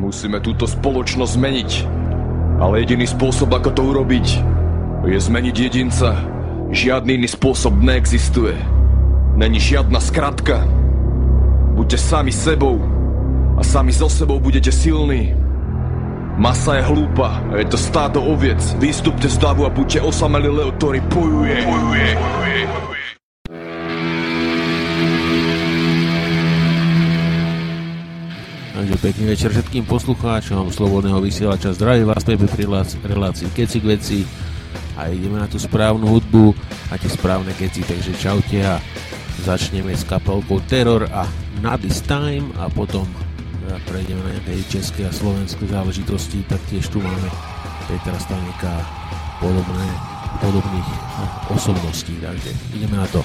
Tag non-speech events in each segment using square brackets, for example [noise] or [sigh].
Musíme túto spoločnosť zmeniť. Ale jediný spôsob, ako to urobiť, je zmeniť jedinca. Žiadny iný spôsob neexistuje. Není žiadna skratka. Buďte sami sebou a sami so sebou budete silní. Masa je hlúpa a je to stádo oviec. Výstupte z davu a buďte osamelí leo, ktorý bojuje. bojuje. bojuje. Takže pekný večer všetkým poslucháčom Slobodného vysielača. Zdraví vás pri relácii Keci k veci a ideme na tú správnu hudbu a tie správne keci, takže čaute a začneme s kapelkou Terror a Not This Time a potom prejdeme na nejaké české a slovenské záležitosti, tak tiež tu máme Petra Staneka a podobné, podobných osobností, takže ideme na to.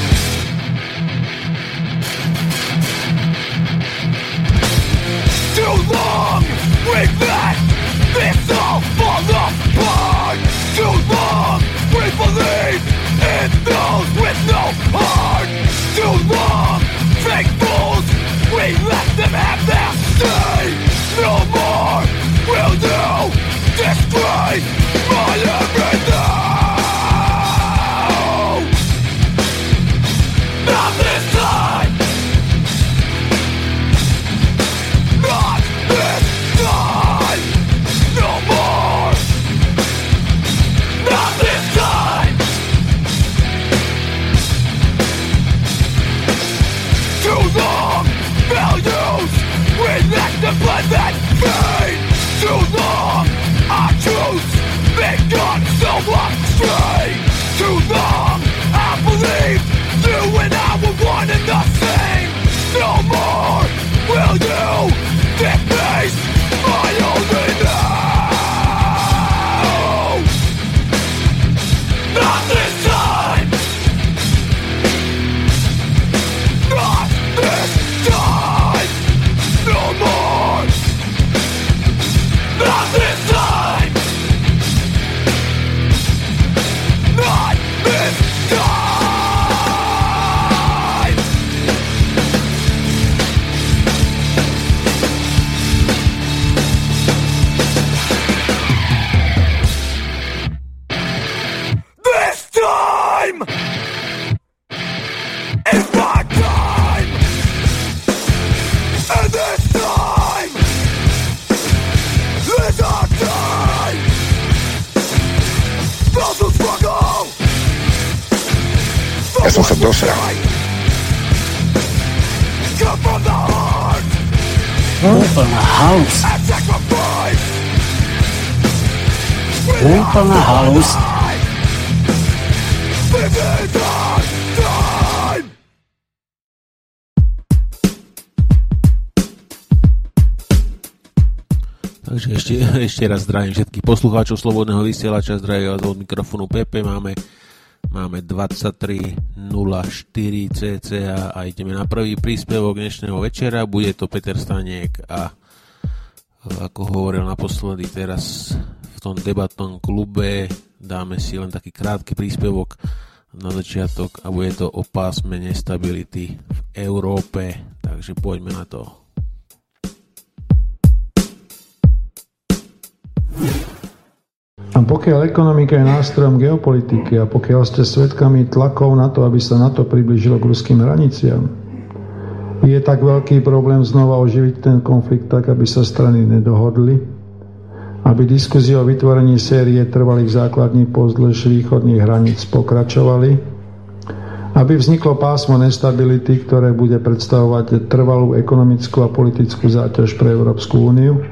Blood that pain Too long our truths been gone so astray. Too long I believed you and I were one and the same. No more will you halus. Úplná halus. Takže ešte, [laughs] ešte raz zdravím všetkých poslucháčov Slobodného vysielača, zdravím vás od mikrofónu Pepe, máme Máme 23.04 cca a ideme na prvý príspevok dnešného večera. Bude to Peter Staniek a ako hovoril naposledy teraz v tom debatnom klube dáme si len taký krátky príspevok na začiatok a bude to o pásme nestability v Európe. Takže poďme na to. A pokiaľ ekonomika je nástrojom geopolitiky a pokiaľ ste svedkami tlakov na to, aby sa NATO približilo k ruským hraniciam, je tak veľký problém znova oživiť ten konflikt tak, aby sa strany nedohodli, aby diskuzie o vytvorení série trvalých základní pozdĺž východných hraníc pokračovali, aby vzniklo pásmo nestability, ktoré bude predstavovať trvalú ekonomickú a politickú záťaž pre Európsku úniu,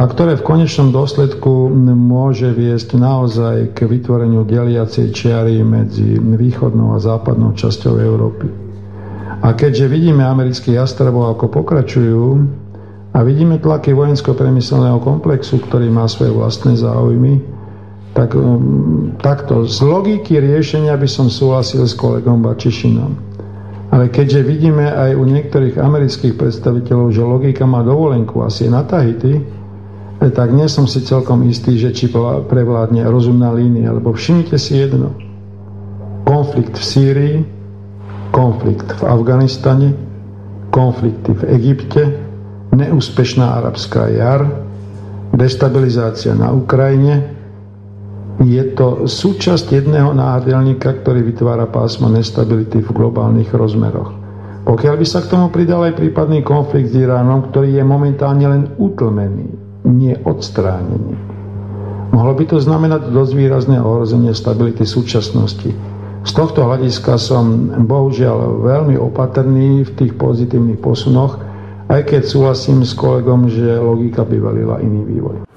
a ktoré v konečnom dôsledku môže viesť naozaj k vytvoreniu deliacej čiary medzi východnou a západnou časťou Európy. A keďže vidíme amerických jastrabov, ako pokračujú, a vidíme tlaky vojensko-premyselného komplexu, ktorý má svoje vlastné záujmy, tak um, takto z logiky riešenia by som súhlasil s kolegom Bačišinom. Ale keďže vidíme aj u niektorých amerických predstaviteľov, že logika má dovolenku asi na Tahiti, tak nie som si celkom istý, že či prevládne rozumná línia, lebo všimnite si jedno. Konflikt v Sýrii, konflikt v Afganistane, konflikty v Egypte, neúspešná arabská jar, destabilizácia na Ukrajine, je to súčasť jedného náhrdelníka, ktorý vytvára pásmo nestability v globálnych rozmeroch. Pokiaľ by sa k tomu pridal aj prípadný konflikt s Iránom, ktorý je momentálne len utlmený, nie odstránený. Mohlo by to znamenať dosť výrazné ohrozenie stability súčasnosti. Z tohto hľadiska som bohužiaľ veľmi opatrný v tých pozitívnych posunoch, aj keď súhlasím s kolegom, že logika by velila iný vývoj.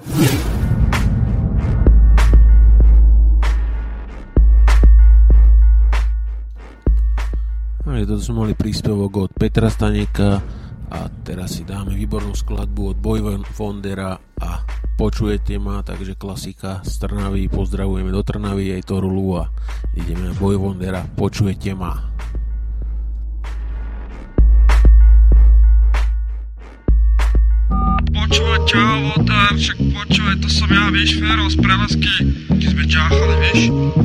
je to sme mali príspevok od Petra Staneka a teraz si dáme výbornú skladbu od Boy Fondera a počujete ma, takže klasika z Trnavy, pozdravujeme do Trnavy aj Torulu a ideme na Boy Fondera, počujete ma. Počúvaj, čau, Lothar, však počúvaj, to som ja, vieš, Fero z prelesky, keď sme ďáchali, vieš.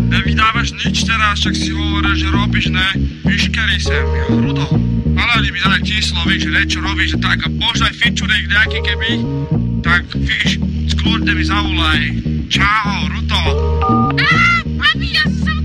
Nevydávaš nič teraz, však si hovoril, že robíš, ne? Víš, kedy sem, ja, Rudo. Ale mi dali číslo, víš, niečo robíš, že tak, a možno aj featuring nejaký keby, tak, víš, skôrne mi zavolaj. Čau, Rudo. Á, papi, ja som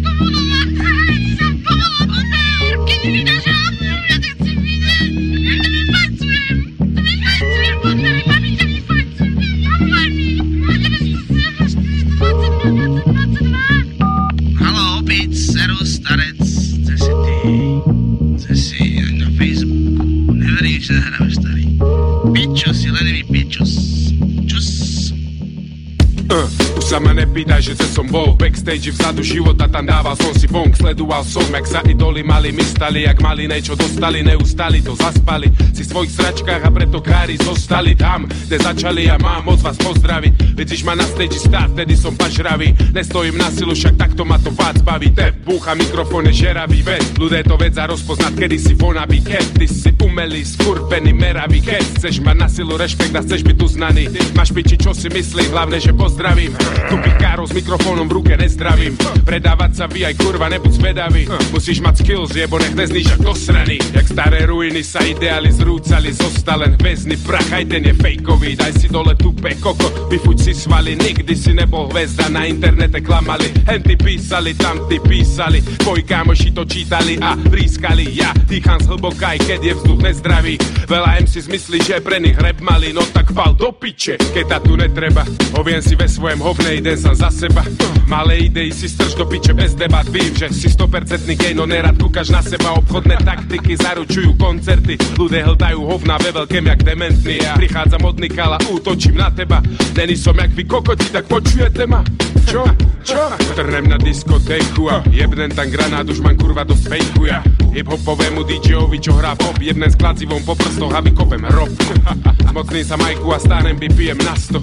sa ma nepýtaj, že som bol Backstage vzadu života, tam dával som si funk Sledoval som, jak sa idoli mali My stali, jak mali niečo dostali Neustali to zaspali. Si svojich sračkách a preto kári zostali tam Kde začali a mám moc vás pozdraviť. Vidíš ma na stage stát, vtedy som pažravý. Nestojím na silu, však takto ma to vác baví. Tep, búcha, mikrofón je žeravý vec. Ľudé to vec a rozpoznať, kedy si vonabý Keď ty si umelý, skurvený, meravý Keď chceš ma na silu, rešpekt a chceš byť tu znaný Máš piči, čo si myslí, hlavne, že pozdravím. Tupých s mikrofónom v ruke nezdravím. Predávať sa vy aj kurva, nebuď zvedavý. Musíš mať skills, jebo nech nezníš do strany Jak staré ruiny sa ideály zrúcali Zostal len hvezdný prach, aj ten je fejkový Daj si dole tupe koko, vyfuť si svaly Nikdy si nebol hvezda, na internete klamali Henty písali, tam ty písali. Tvoji kámoši to čítali a prískali Ja dýcham zhlboka, aj keď je vzduch nezdravý. Veľa MC zmyslí, že pre nich rap mali No tak pal do piče, keď ta tu netreba. Hoviem si ve svojom hovne jeden sám za seba Malé idei si strž do piče bez debat Vím, že si 100% gej, no nerad kúkaš na seba Obchodné taktiky zaručujú koncerty Ľudia hltajú hovna ve veľkém jak dementný Ja prichádzam od Nikala, útočím na teba Není som jak vy kokoti, tak počujete ma? Čo? Čo? Trnem na diskotéku a jebnem tam granát, už mám kurva dosť fejku ja Hip-hopovému DJovi, čo hrá pop Jednen s kladzivom po prstoch a vykopem rob Zmocním sa majku a stánem pijem na sto.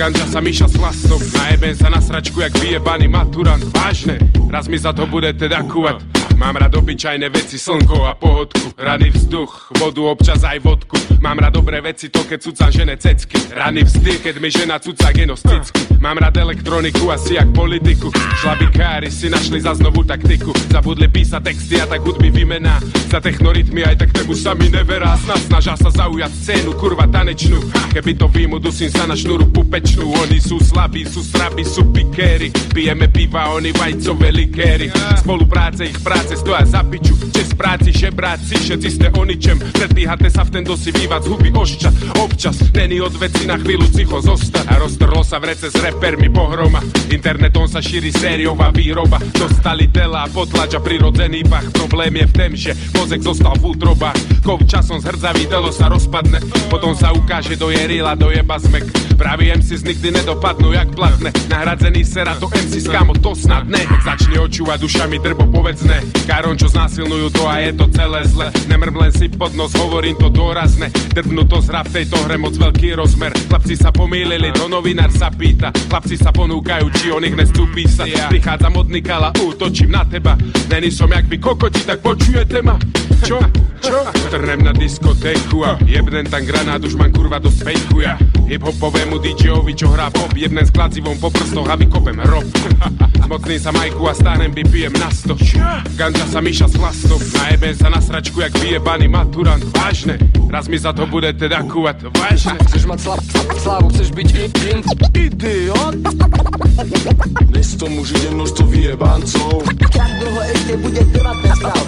Ganča sa myša s vlastom Najebem sa na sračku, jak vyjebaný maturant. Vážne, raz mi za to bude teda kúvať Mám rád obyčajné veci, slnko a pohodku Rany vzduch, vodu, občas aj vodku. Mám rád dobré veci, to keď cucam žene cecky. Rany vzdych, keď mi žena cuca genosticky. Mám rád elektroniku, asi jak politiku. Šlabikári si našli za znovu taktiku. Zabudli písať texty a tak hudby vymená. Za technorytmy aj tak tému sami neverá. Snad snažia sa zaujať scénu, kurva tanečnú. Keby to výmu, dusím sa na šnúru pupečnú. Oni sú slabí, sú straby, sú pikéry. Pijeme piva, oni vajcové likéry. Spolupráce ich práce práce stoja za piču Čes práci, žebráci, všetci ste o ničem. Predbíhate sa v ten dosi vývať z huby oščas Občas, není od veci na chvíľu cicho zostať. A roztrlo sa v rece s repermi pohroma. Internetom sa šíri sériová výroba. Dostali tela, potlača prirodzený pach. Problém je v tom, že mozek zostal v útrobách. Kov časom zhrdzavý telo sa rozpadne. Potom sa ukáže do jerila, do jeba zmek. Praví MC nikdy nedopadnú jak platné Nahradzený sera do MC skamo to snad ne. Začne očúvať dušami drbo povedzne Karon, čo znásilňujú to a je to celé zle. Nemrm len si pod nos, hovorím to dôrazne. To zhra v tejto hre moc veľký rozmer. Chlapci sa pomýlili, to novinár sa pýta. Chlapci sa ponúkajú, či on ich nestúpí sa. Prichádzam od Nikala, útočím na teba. Není som jak vy kokoti, tak počujete ma. Čo? Čo? Trnem na diskotéku a jebnem tam granát, už mám kurva do fejku ja Hip-hopovému DJovi, čo hrá pop, jebnem s klacivom po prstoch a vykopem rob [laughs] Zmocním sa majku a stáhnem, vypijem na sto. Ganja sa myša s chlastom, najebem sa na sračku, jak vyjebaný maturant. Vážne, raz mi za to bude teda kúvať, vážne. Chceš mať slav, slavu, chceš byť in, in, idiot? Dnes tomu žije množstvo vyjebancov. Jak dlho ešte bude trvať ten stav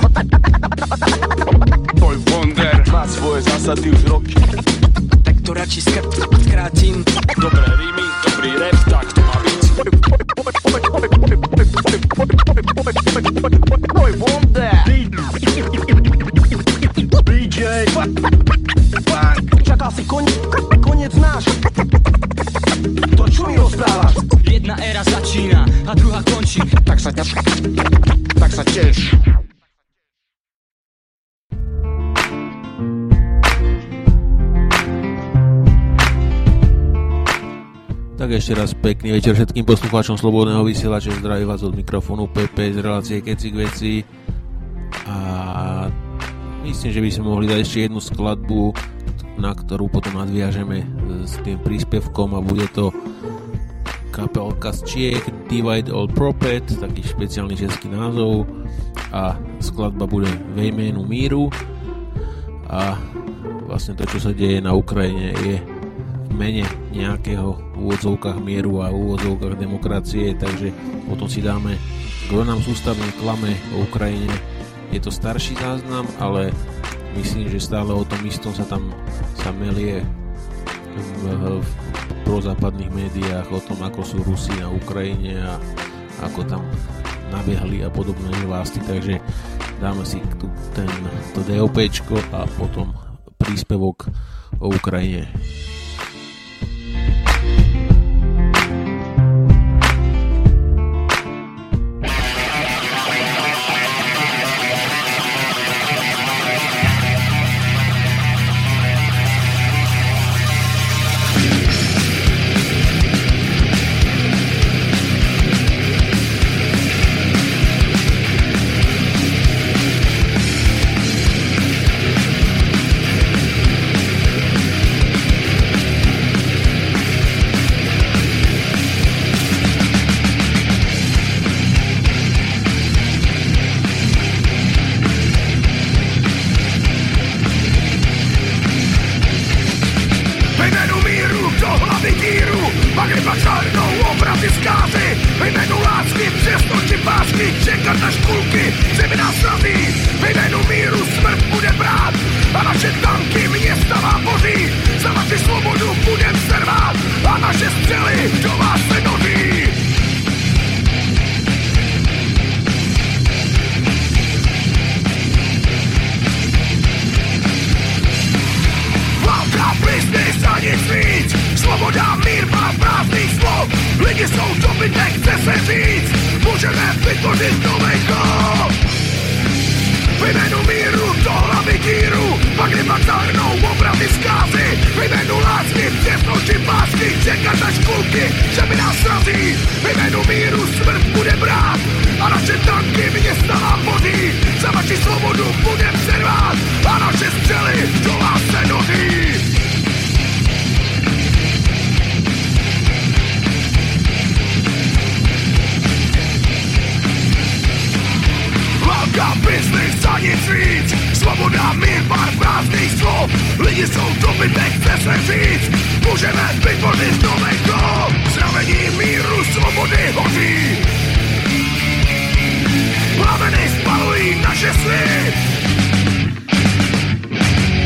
Tvoj wonder Má svoje zásady už roky to radši skr- skrátim. Dobré rímy, dobrý rap, tak to má byť. DJ Čakal si koniec, koniec náš. To čo mi rozprávaš? Jedna éra začína a druhá končí. Tak sa ťa... Tak sa teš Tak ešte raz pekný večer všetkým poslucháčom Slobodného vysielača. Zdraví vás od mikrofónu PP z relácie Kecik veci. A myslím, že by sme mohli dať ešte jednu skladbu, na ktorú potom nadviažeme s tým príspevkom a bude to kapelka z Čiek Divide All Propet, taký špeciálny český názov a skladba bude ve jménu míru a vlastne to, čo sa deje na Ukrajine je v mene nejakého úvodzovkách mieru a úvodzovkách demokracie, takže potom si dáme kto nám sústavne klame o Ukrajine. Je to starší záznam, ale myslím, že stále o tom istom sa tam sa melie v, v prozápadných médiách o tom, ako sú Rusi na Ukrajine a ako tam nabiehli a podobné vlasty, takže dáme si tu ten, to DOPčko a potom príspevok o Ukrajine. Slov Lidi jsou dobytek, chce se říct Můžeme vytvořit novejko Znamení míru, svobody hoří Plameny spalují naše sny.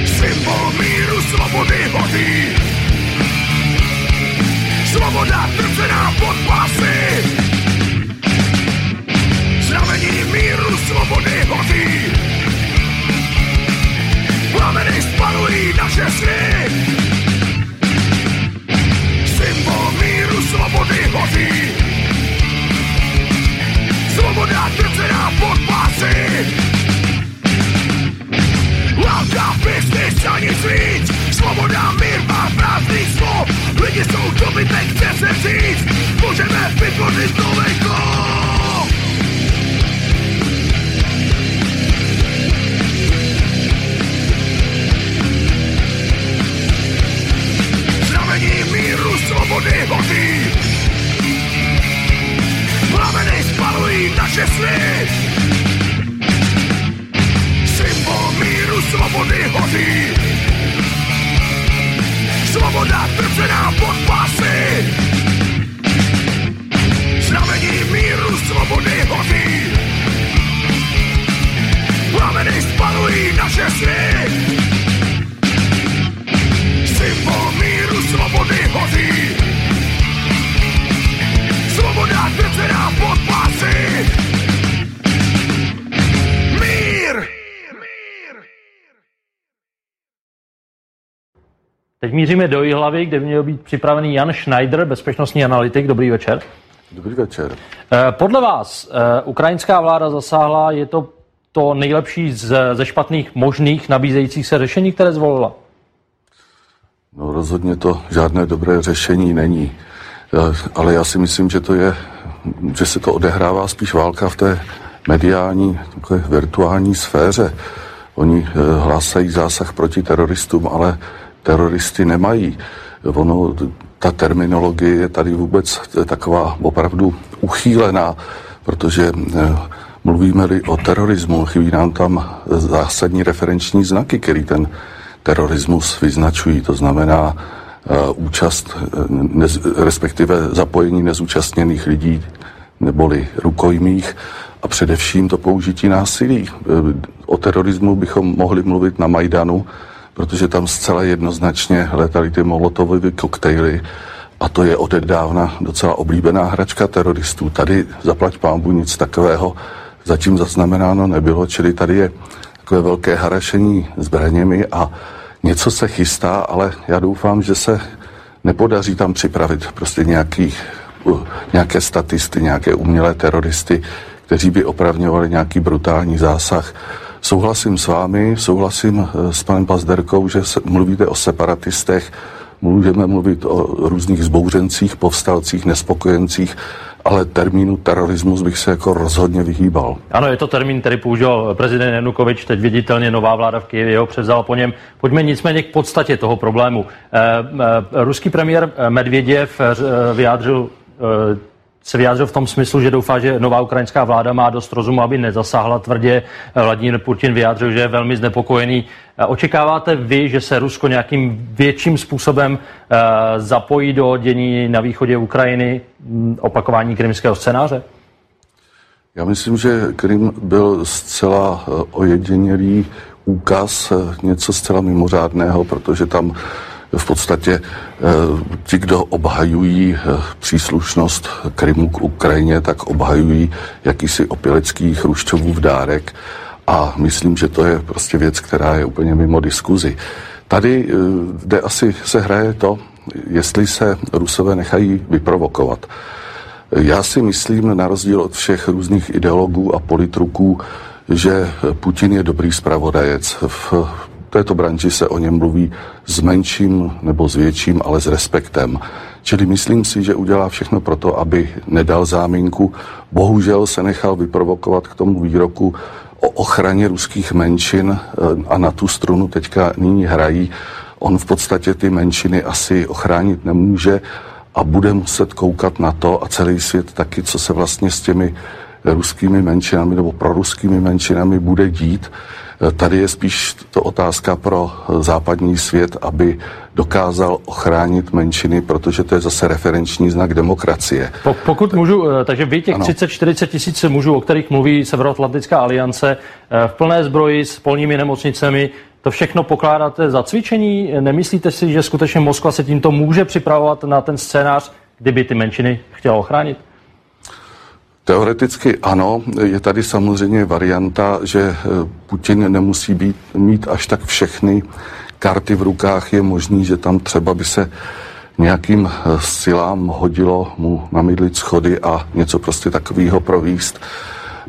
Symbol míru, svobody hoří Svoboda trcená pod pásy Znamení míru, svobody hoří Plameny spalují naše sny. Symbol míru, svobody hoří. Svoboda trcená pod pásy Válka, biznis a nic víc. Svoboda, mír má prázdných slov Lidi jsou dobytek, chce se říct. Můžeme vytvořit novejko ucieczny Symbol míru svobody hoří Svoboda trcená pod Teď míříme do Jihlavy, kde měl být připravený Jan Schneider, bezpečnostní analytik. Dobrý večer. Dobrý večer. Eh, Podle vás eh, ukrajinská vláda zasáhla, je to to nejlepší z, ze špatných možných nabízejících se řešení, které zvolila? No rozhodně to žádné dobré řešení není. Eh, Ale já si myslím, že to je, že se to odehrává spíš válka v té mediální, takové virtuální sféře. Oni hlásají zásah proti teroristům, ale teroristy nemají. Ono, ta terminologie je tady vůbec taková opravdu uchýlená, protože eh, mluvíme-li o terorismu, chybí nám tam zásadní referenční znaky, který ten terorismus vyznačují. To znamená eh, účast, eh, nez, respektive zapojení nezúčastněných lidí neboli rukojmích a především to použití násilí. O terorismu bychom mohli mluvit na Majdanu, protože tam zcela jednoznačně letaly ty molotovy koktejly a to je odedávna docela oblíbená hračka teroristů. Tady zaplať pámbu nic takového zatím zaznamenáno nebylo, čili tady je takové velké harašení zbraněmi a něco se chystá, ale já doufám, že se nepodaří tam připravit prostě nějaký, nějaké statisty, nějaké umělé teroristy, kteří by opravňovali nějaký brutální zásah. Souhlasím s vámi, souhlasím eh, s panem Pazderkou, že mluvíte o separatistech, můžeme mluvit o různých zbouřencích, povstalcích, nespokojencích, ale termínu terorismus bych se jako rozhodně vyhýbal. Ano, je to termín, který použil prezident Janukovič, teď viditelně nová vláda v Kyjevě ho převzala po něm. Pojďme nicméně k podstatě toho problému. Eh, eh, Ruský premiér Medvěděv vyjádřil se vyjádřil v tom smyslu, že doufá, že nová ukrajinská vláda má dost rozumu, aby nezasáhla tvrdě. Vladimír Putin vyjádřil, že je velmi znepokojený. Eh, Očekáváte vy, že se Rusko nějakým větším způsobem eh, zapojí do dění na východě Ukrajiny, hm, opakování krymského scénáře? Já myslím, že Krym byl zcela eh, ojedinělý úkaz, něco zcela mimořádného, protože tam v podstatě eh, ti, kdo obhajují eh, příslušnost Krymu k Ukrajině, tak obhajují jakýsi opělecký Chruščovův dárek a myslím, že to je prostě věc, která je úplně mimo diskuzi. Tady eh, jde asi se hraje to, jestli se Rusové nechají vyprovokovat. Já si myslím, na rozdíl od všech různých ideologů a politruků, že Putin je dobrý zpravodajec. V této branži se o něm mluví s menším nebo s větším, ale s respektem. Čili myslím si, že udělá všechno pro to, aby nedal záminku. Bohužel se nechal vyprovokovat k tomu výroku o ochraně ruských menšin eh, a na tu strunu teďka nyní hrají. On v podstatě ty menšiny asi ochránit nemůže a bude muset koukat na to a celý svět taky, co se vlastně s těmi ruskými menšinami nebo proruskými menšinami bude dít. Tady je spíš to otázka pro západní svět, aby dokázal ochránit menšiny, protože to je zase referenční znak demokracie. Po- Pokud můžu, eh, takže vy těch Ano. 30-40 tisíc mužů, o kterých mluví Severoatlantická aliance, eh, v plné zbroji s polními nemocnicemi, to všechno pokládáte za cvičení? Nemyslíte si, že skutečně Moskva se tímto může připravovat na ten scénář, kdyby ty menšiny chtěla ochránit? Teoreticky ano, je tady samozřejmě varianta, že eh, Putin nemusí být, mít až tak všechny karty v rukách. Je možný, že tam třeba by se nějakým eh, silám hodilo mu namydlit schody a něco prostě takového províst.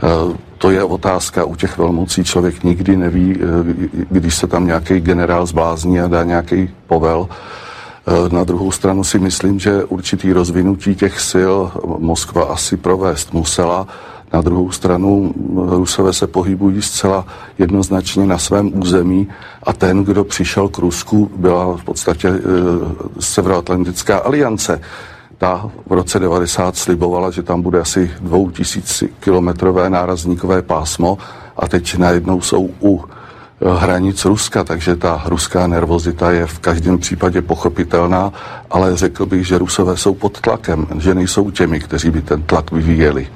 Eh, To je otázka u těch velmocí. Člověk nikdy neví, když se tam nějaký generál zblázní a dá nějaký povel. Eh, Na druhou stranu si myslím, že určitý rozvinutí těch sil Moskva asi provést musela. Na druhou stranu mm, Rusové se pohybují zcela jednoznačně na svém území a ten, kdo přišel k Rusku, byla v podstatě eh, Severoatlantická aliance. Ta v roce 90 slibovala, že tam bude asi 2000 kilometrové nárazníkové pásmo a teď najednou jsou u eh, hranic Ruska, takže ta ruská nervozita je v každém případě pochopitelná, ale řekl bych, že Rusové jsou pod tlakem, že nejsou těmi, kteří by ten tlak vyvíjeli.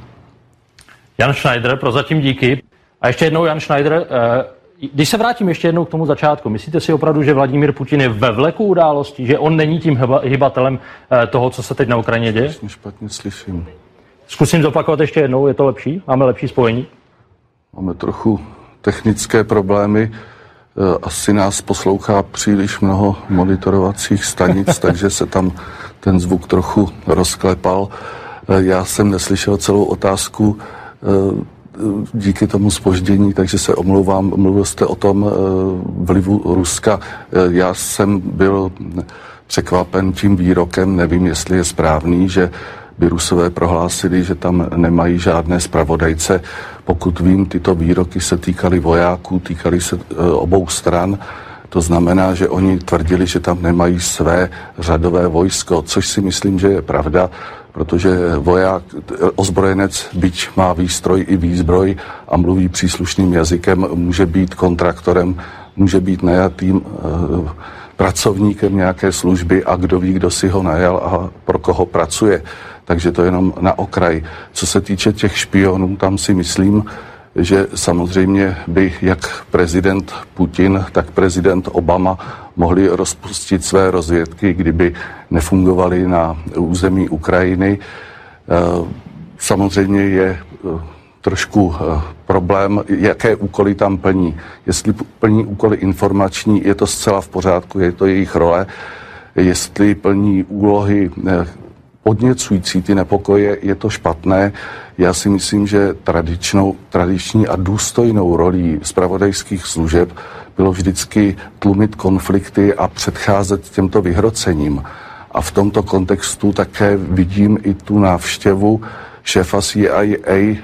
Jan Schneider, prozatím díky. A ještě jednou Jan Schneider, eh, když se vrátím ještě jednou k tomu začátku, myslíte si opravdu, že Vladimír Putin je ve vleku událostí, že on není tím hyba- hybatelem eh, toho, co se teď na Ukrajině děje? Špatně slyším. Zkusím zopakovat ještě jednou, je to lepší? Máme lepší spojení? Máme trochu technické problémy. asi nás poslouchá příliš mnoho monitorovacích stanic, [laughs] takže se tam ten zvuk trochu rozklepal. Já jsem neslyšel celou otázku díky tomu spoždění, takže se omlouvám. Mluvil jste o tom vlivu Ruska. Já jsem byl překvapen tím výrokem, nevím, jestli je správný, že by Rusové prohlásili, že tam nemají žádné zpravodajce. Pokud vím, tyto výroky se týkaly vojáků, týkaly se e, obou stran. To znamená, že oni tvrdili, že tam nemají své řadové vojsko, což si myslím, že je pravda, protože voják, ozbrojenec, byť má výstroj i výzbroj a mluví příslušným jazykem, může být kontraktorem, může být najatým e, pracovníkem nějaké služby a kdo ví, kdo si ho najal a pro koho pracuje takže to jenom na okraj. Co se týče těch špionů, tam si myslím, že samozřejmě by jak prezident Putin, tak prezident Obama mohli rozpustit své rozvědky, kdyby nefungovali na území Ukrajiny. Eh, samozřejmě je eh, trošku eh, problém, jaké úkoly tam plní. Jestli plní úkoly informační, je to zcela v pořádku, je to jejich role. Jestli plní úlohy podněcující ty nepokoje, je to špatné. Já si myslím, že tradičnou, tradiční a důstojnou rolí zpravodajských služeb bylo vždycky tlumit konflikty a předcházet těmto vyhrocením. A v tomto kontextu také vidím i tu návštěvu šéfa CIA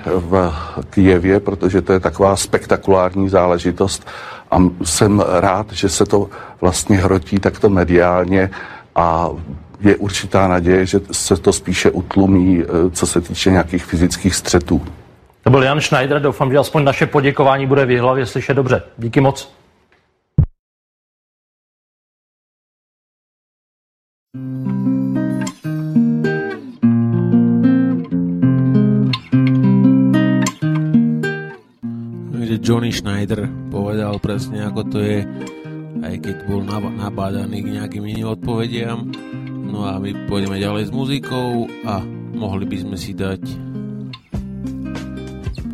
v Kijevě, protože to je taková spektakulární záležitost a jsem rád, že se to vlastně hrotí takto mediálně a je určitá naděje, že se to spíše utlumí, eh, co se týče nějakých fyzických střetů. To byl Jan Schneider, doufám, že aspoň naše poděkování bude v hlavě slyšet dobře. Díky moc. Johnny Schneider povedal presne, ako to je, aj keď bol nabádaný k nejakým iným odpovediam No a my pôjdeme ďalej s muzikou a mohli by sme si dať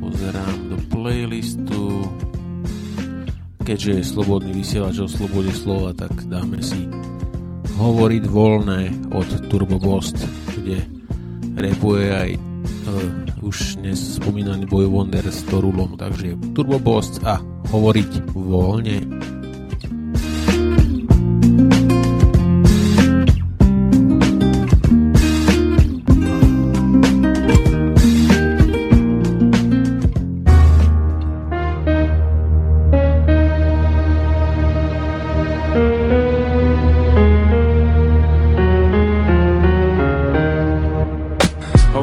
pozerám do playlistu keďže je slobodný vysielač o slobode slova, tak dáme si hovoriť voľné od Turbo Bost, kde repuje aj uh, už dnes spomínaný Boy Wonder s Torulom, takže Turbo Bost a hovoriť voľne.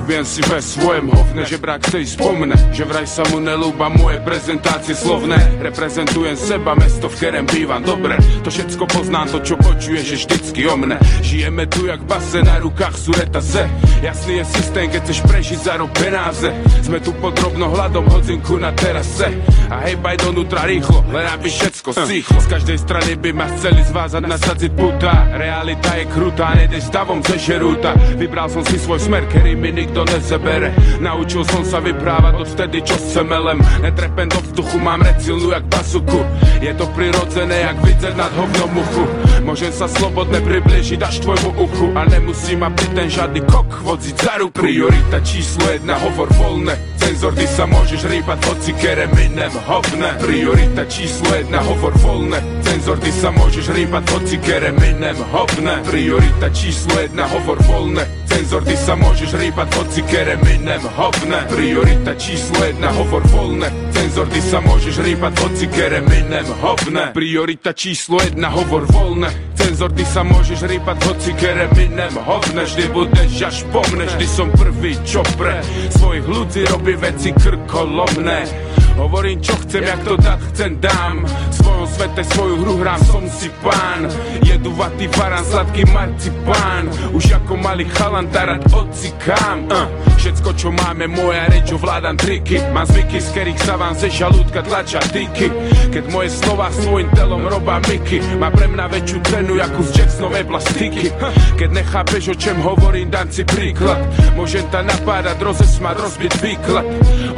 Si ve svojom hovne, že brak si spomne, že vraj sa mu nelúba moje prezentácie slovné. Reprezentujem seba, mesto, v kterém bývam dobre. To všetko poznám, to čo počuje, že vždycky o mne. Žijeme tu jak base, na rukách sú retaze. Jasný je systém, keď chceš prežiť za penáze. Sme tu pod drobno hladom, hodzinku na terase. A hejbaj donútra rýchlo, len aby všetko stichlo. Z každej strany by ma chceli zvázať, nasadzit puta. Realita je krutá, nejdeš davom ze žerúta. Vybral som si svoj smer, ktorý mi nikto ne nezebere. Naučil som sa vyprávať od vtedy, čo semelem Netrepem do vzduchu, mám recilnú jak basuku. Je to prirodzené, jak vidieť nad hovnom muchu Môžem sa slobodne približiť až tvojmu uchu. A nemusí ma pri ten žiadny kok vodziť za ruku. Priorita číslo jedna, hovor voľné Cenzor, ty sa môžeš rýpať, hoci kere minem hovne. Priorita číslo jedna, hovor voľné Cenzor, ty sa môžeš rýpať, hoci kere minem hovne Priorita číslo jedna, hovor voľné Cenzor, ty sa môžeš rýpať, hoci kere minem hovne Priorita číslo jedna, hovor voľné Cenzor, ty sa môžeš rýpať, hoci kere minem hovne Priorita číslo jedna, hovor voľné Cenzor, ty sa môžeš rýpať, hoci kere minem hovne Vždy budeš až po mne, vždy som prvý, čo pre. Svojich ľudí robí veci krkolomné Hovorím čo chcem, jak to dať chcem dám. V svojom svete svoju hru hrám, som si pán. Jeduvatý barán, sladký marcipán. Už ako malý chalan tarať odcikám uh. Všetko čo máme, moja reč, ovládam triky. Mám zvyky, z ktorých sa vám ze žalúdka tlača tyky Keď moje slova svojim telom robá myky Má pre mňa väčšiu cenu, ako z Jacksonové plastiky. Keď nechápeš, o čem hovorím, dám si príklad. Môžem ta napádať, rozesmať, rozbiť výklad.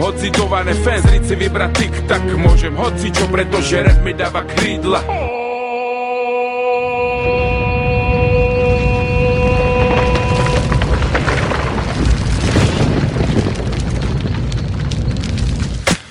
Hodzidované fans, rici brať tik tak Môžem hocičo, pretože rap mi dáva krídla.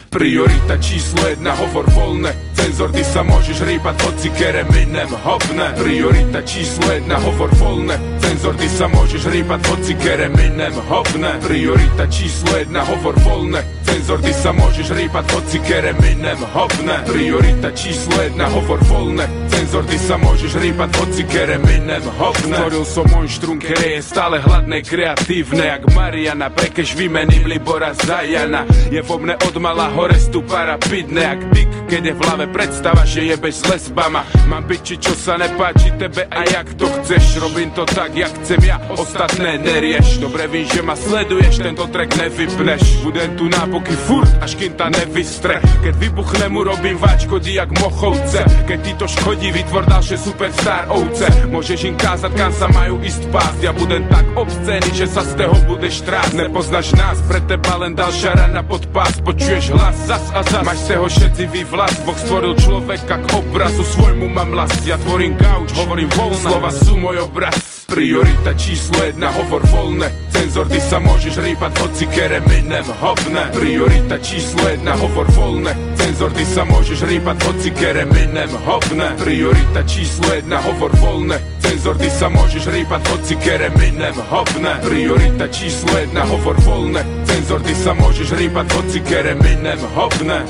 Priorita číslo jedna, hovor voľné Cenzor, ty sa môžeš rýpať, hoci kereminem hopne. Priorita číslo jedna, hovor voľné Cenzor, ty sa môžeš rýpať, hoci kereminem hopne. Priorita číslo jedna, hovor voľné Cenzor, ty sa rýpať, hoci kereminem hopne Priorita číslo jedna, hovor voľné. Cenzor, ty sa rýpať, hoci kereminem hopne Stvoril som monštrum, ktoré je stále hladné, kreatívne Jak Mariana, prekeš vymením Libora Zajana. Je vo mne od mala hore stupa rapidne, jak dik, keď je v hlave. Predstava, že jebeš s lesbama. Mám piči, čo sa nepáči tebe a jak to chceš. Robím to tak, jak chcem ja, ostatné nerieš. Dobre víš, že ma sleduješ, tento track nevypneš. Budem tu nápoky furt, až kým ta nevystre Keď vybuchne mu robím váčko jak mochovce. Keď ti to škodí, vytvor ďalšie superstar ovce. Môžeš im kázať, kam sa majú ísť pásť. Ja budem tak obscený, že sa z toho budeš trásť. Nepoznáš nás, pre teba len ďalšia rana pod pás. Počuješ hlas zas a zas, máš z toho všetci vyvlast Boh stvoril človeka k obrazu svojmu mám last. Ja tvorím gauč, hovorím voľna, slova sú môj obraz. Priorita číslo jedna, hovor voľné Cenzor, ty sa môžeš rýpať, hoci kereminem hopne Priorita číslo jedna, hovor voľné Cenzor, ty sa môžeš rýpať, hoci kereminem hopne Priorita číslo jedna, hovor voľné Cenzor, ty sa môžeš rýpať, hoci kereminem hopne Priorita číslo jedna, hovor voľné Cenzor, ty sa môžeš rýpať, hoci kereminem hopne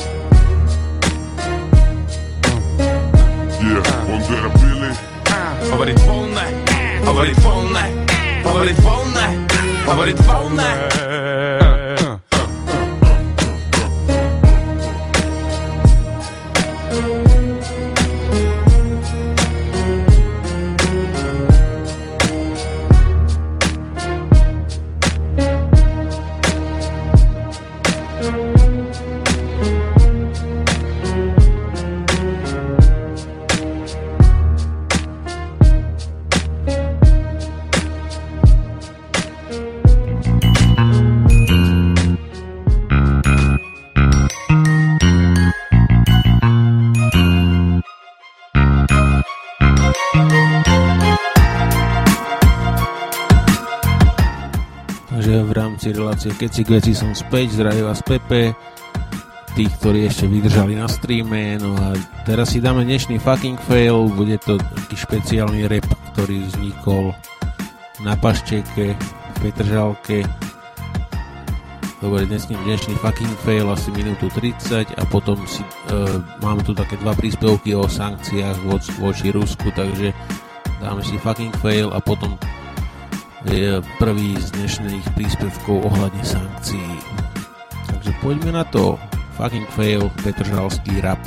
Yeah, vulnerability. Hovoriť voľné, hovoriť voľné, hovoriť voľné, hovoriť voľné. Relácie Keci Kveci som späť, zdravím vás Pepe, tých, ktorí ešte vydržali na streame, no a teraz si dáme dnešný fucking fail, bude to taký špeciálny rap, ktorý vznikol na Pašteke v Petržalke. Dobre, dnes dnešný fucking fail asi minútu 30 a potom si, e, máme tu také dva príspevky o sankciách voč, voči Rusku, takže dáme si fucking fail a potom je prvý z dnešných príspevkov ohľadne sankcií. Takže poďme na to. Fucking fail, Petržalský rap.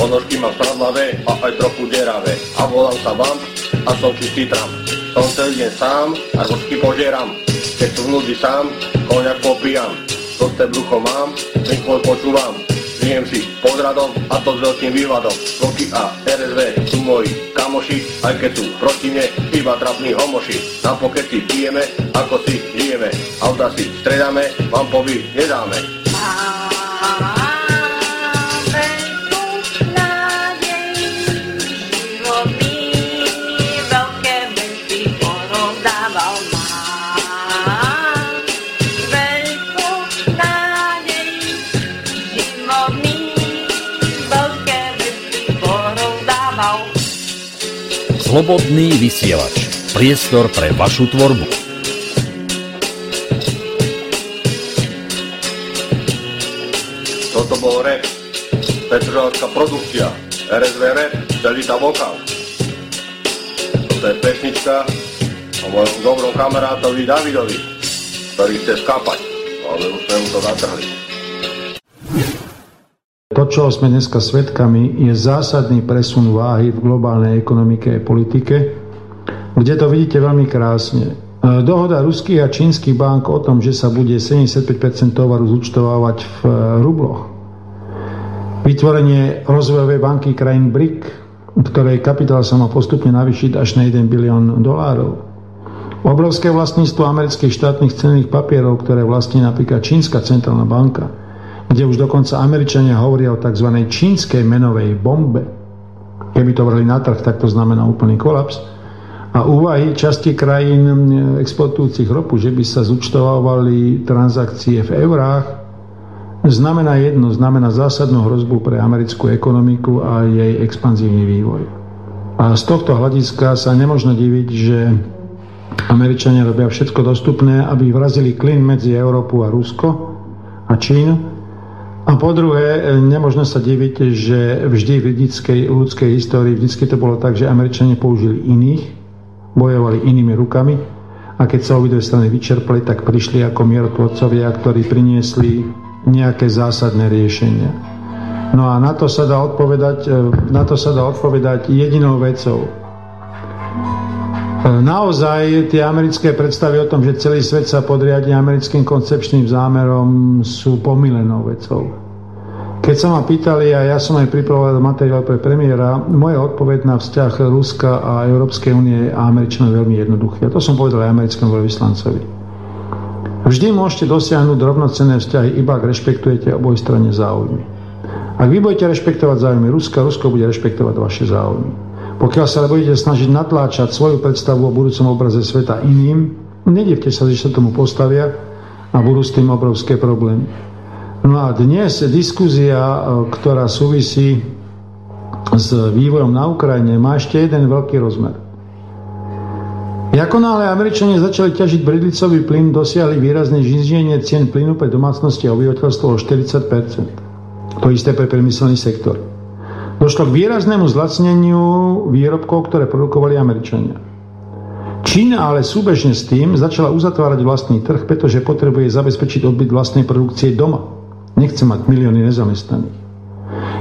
Ponožky mám stradlavé a aj trochu deravé. A volám sa vám a som čistý tram. Som celý deň sám a rožky požieram. Keď tu v núdzi sám, koňak popijam. Tosté brucho mám, môj počúvam. Žijem si pod radom a to s veľkým výhľadom. Vlky a RSV sú moji kamoši, aj keď sú proti mne iba trapní homoši. Na pokeci pijeme, ako si žijeme. Auta si stredáme, vám povy nedáme. Slobodný vysielač. Priestor pre vašu tvorbu. Toto bol rap. Petržalská produkcia. RSV rap, celý tá vokál. Toto je pesnička o mojom dobrom kamarátovi Davidovi, ktorý chce skapať, ale už sme mu to zatrhli. To, čo sme dneska svedkami, je zásadný presun váhy v globálnej ekonomike a politike, kde to vidíte veľmi krásne. Dohoda ruských a čínskych bank o tom, že sa bude 75% tovaru zúčtovávať v e, rubloch. Vytvorenie rozvojovej banky krajín BRIC, ktorej kapitál sa má postupne navýšiť až na 1 bilión dolárov. Obrovské vlastníctvo amerických štátnych cenných papierov, ktoré vlastní napríklad Čínska centrálna banka, kde už dokonca Američania hovoria o tzv. čínskej menovej bombe. Keby to vrali na trh, tak to znamená úplný kolaps a úvahy časti krajín exportujúcich ropu, že by sa zúčtovávali transakcie v eurách, znamená jedno, znamená zásadnú hrozbu pre americkú ekonomiku a jej expanzívny vývoj. A z tohto hľadiska sa nemožno diviť, že Američania robia všetko dostupné, aby vrazili klin medzi Európu a Rusko a Čínu. A po druhé, nemožno sa diviť, že vždy v ľudskej, ľudskej histórii, vždy to bolo tak, že Američania použili iných bojovali inými rukami a keď sa obidve strany vyčerpali, tak prišli ako mierotvorcovia, ktorí priniesli nejaké zásadné riešenia. No a na to sa dá odpovedať, e, na to sa dá odpovedať jedinou vecou. E, naozaj tie americké predstavy o tom, že celý svet sa podriadi americkým koncepčným zámerom sú pomilenou vecou. Keď sa ma pýtali, a ja som aj pripravoval materiál pre premiéra, moja odpoveď na vzťah Ruska a Európskej únie a Američanov je veľmi jednoduchý. A to som povedal aj americkému veľvyslancovi. Vždy môžete dosiahnuť rovnocenné vzťahy, iba ak rešpektujete obojstranne záujmy. Ak vy budete rešpektovať záujmy Ruska, Rusko bude rešpektovať vaše záujmy. Pokiaľ sa budete snažiť natláčať svoju predstavu o budúcom obraze sveta iným, nedivte sa, že sa tomu postavia a budú s tým obrovské problémy. No a dnes diskuzia, e, ktorá súvisí s vývojom na Ukrajine, má ešte jeden veľký rozmer. Ako náhle Američania začali ťažiť bridlicový plyn, dosiahli výrazné zniženie cien plynu pre domácnosti a obyvateľstvo o 40 To isté pre priemyselný sektor. Došlo k výraznému zlacneniu výrobkov, ktoré produkovali Američania. Čína ale súbežne s tým začala uzatvárať vlastný trh, pretože potrebuje zabezpečiť odbyt vlastnej produkcie doma. Nechce mať milióny nezamestnaných.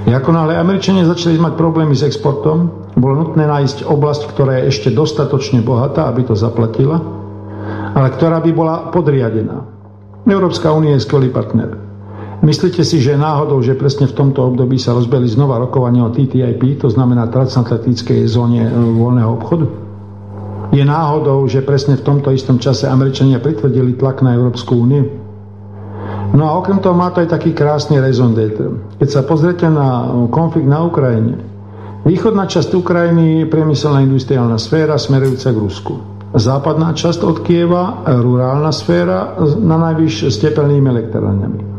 Ako náhle Američania začali mať problémy s exportom, bolo nutné nájsť oblasť, ktorá je ešte dostatočne bohatá, aby to zaplatila, ale ktorá by bola podriadená. Európska únia je skvelý partner. Myslíte si, že náhodou, že presne v tomto období sa rozbeli znova rokovanie o TTIP, to znamená transatlantickej zóne e, voľného obchodu? Je náhodou, že presne v tomto istom čase Američania pritvrdili tlak na Európsku úniu? No a okrem toho má to aj taký krásny rezon Keď sa pozrete na konflikt na Ukrajine, východná časť Ukrajiny je priemyselná industriálna sféra smerujúca k Rusku. Západná časť od Kieva, rurálna sféra na najvyššie s tepelnými elektrárňami.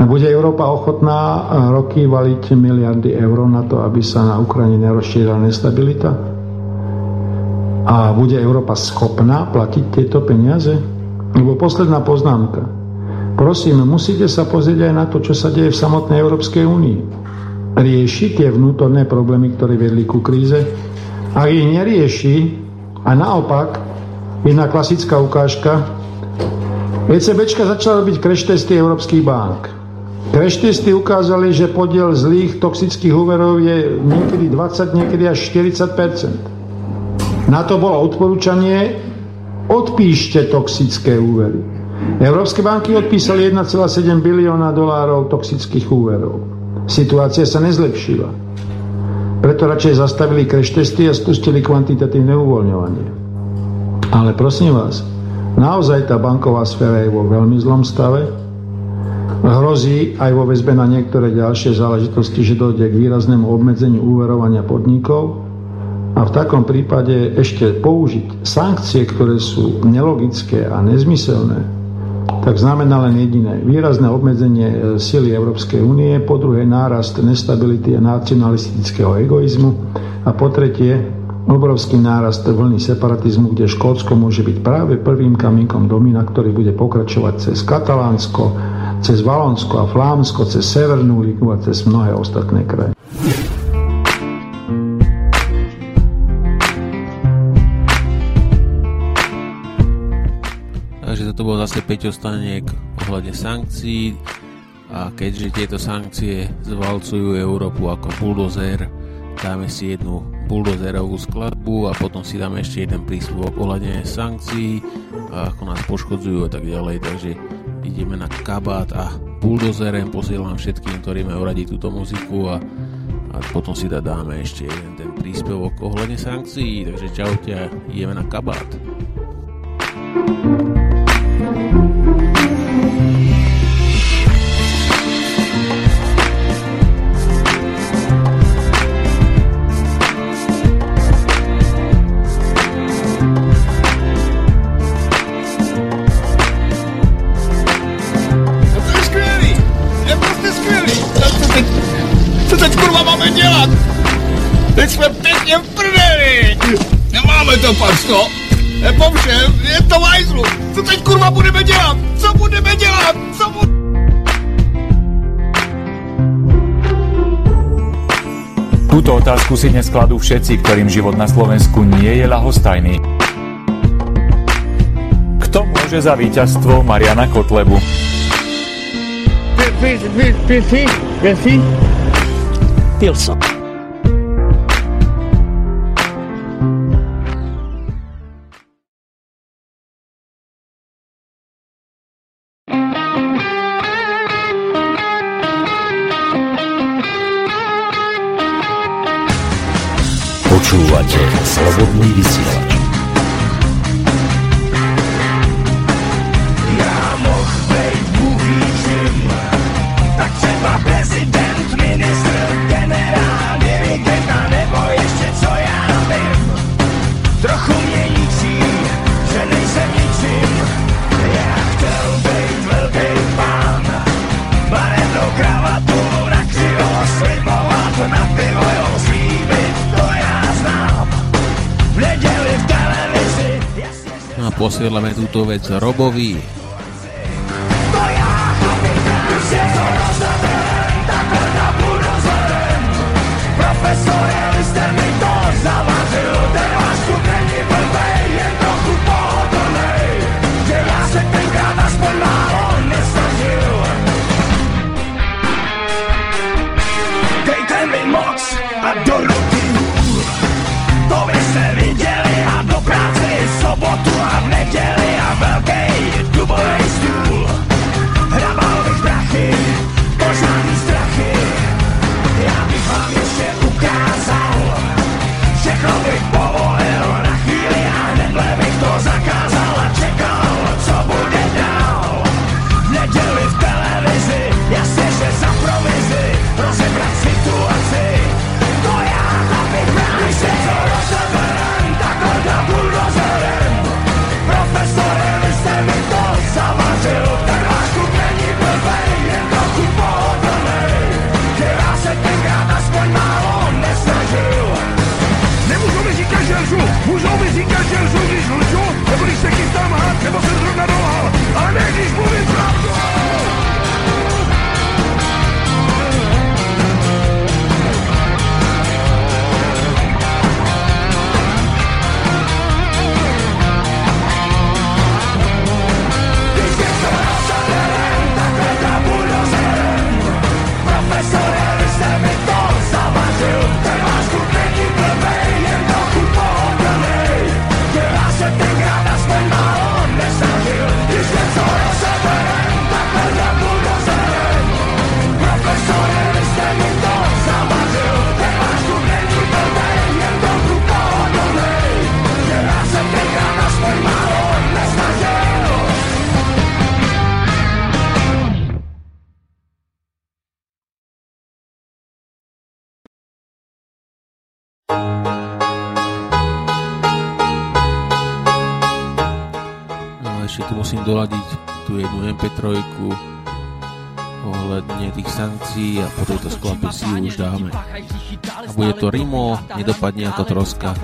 Bude Európa ochotná roky valiť miliardy eur na to, aby sa na Ukrajine nerozšírila nestabilita? A bude Európa schopná platiť tieto peniaze? Lebo posledná poznámka. Prosím, musíte sa pozrieť aj na to, čo sa deje v samotnej Európskej únii. Rieši tie vnútorné problémy, ktoré vedli ku kríze. Ak ich nerieši, a naopak, jedna klasická ukážka, ECBčka začala robiť crash testy európskych bank. Crash testy ukázali, že podiel zlých toxických úverov je niekedy 20, niekedy až 40% Na to bolo odporúčanie, odpíšte toxické úvery. Európske banky odpísali 1,7 bilióna dolárov toxických úverov. Situácia sa nezlepšila. Preto radšej zastavili crash testy a spustili kvantitatívne uvoľňovanie. Ale prosím vás, naozaj tá banková sféra je vo veľmi zlom stave. Hrozí aj vo väzbe na niektoré ďalšie záležitosti, že dojde k výraznému obmedzeniu úverovania podnikov a v takom prípade ešte použiť sankcie, ktoré sú nelogické a nezmyselné, tak znamená len jediné. Výrazné obmedzenie e, sily Európskej únie, po druhé nárast nestability a nacionalistického egoizmu a po tretie obrovský nárast vlny separatizmu, kde Škótsko môže byť práve prvým kamínkom domina, ktorý bude pokračovať cez Katalánsko, cez Valonsko a Flámsko, cez Severnú Ligu a cez mnohé ostatné kraje. to bol zase Peťo Staniek ohľadne sankcií a keďže tieto sankcie zvalcujú Európu ako buldozer, dáme si jednu buldozerovú skladbu a potom si dáme ešte jeden príspevok ohľadne sankcií a ako nás poškodzujú a tak ďalej, takže ideme na kabát a buldozerem posielam všetkým, ktorí majú radi túto muziku a, a potom si da dáme ešte jeden ten príspevok ohľadne sankcií, takže čaute ideme na kabát. To Packo! Je po všem, je to v hajzlu! Co teď kurva budeme dělat? Co budeme dělat? Co budeme... Túto otázku si dnes kladú všetci, ktorým život na Slovensku nie je ľahostajný. Kto môže za víťazstvo Mariana Kotlebu? Pilson. Posielame túto No a ešte tu musím doladiť tú jednu MP3 ohľadne tých sankcií a po tejto skladbe si ju už dáme. A bude to Rimo, nedopadne ako troska.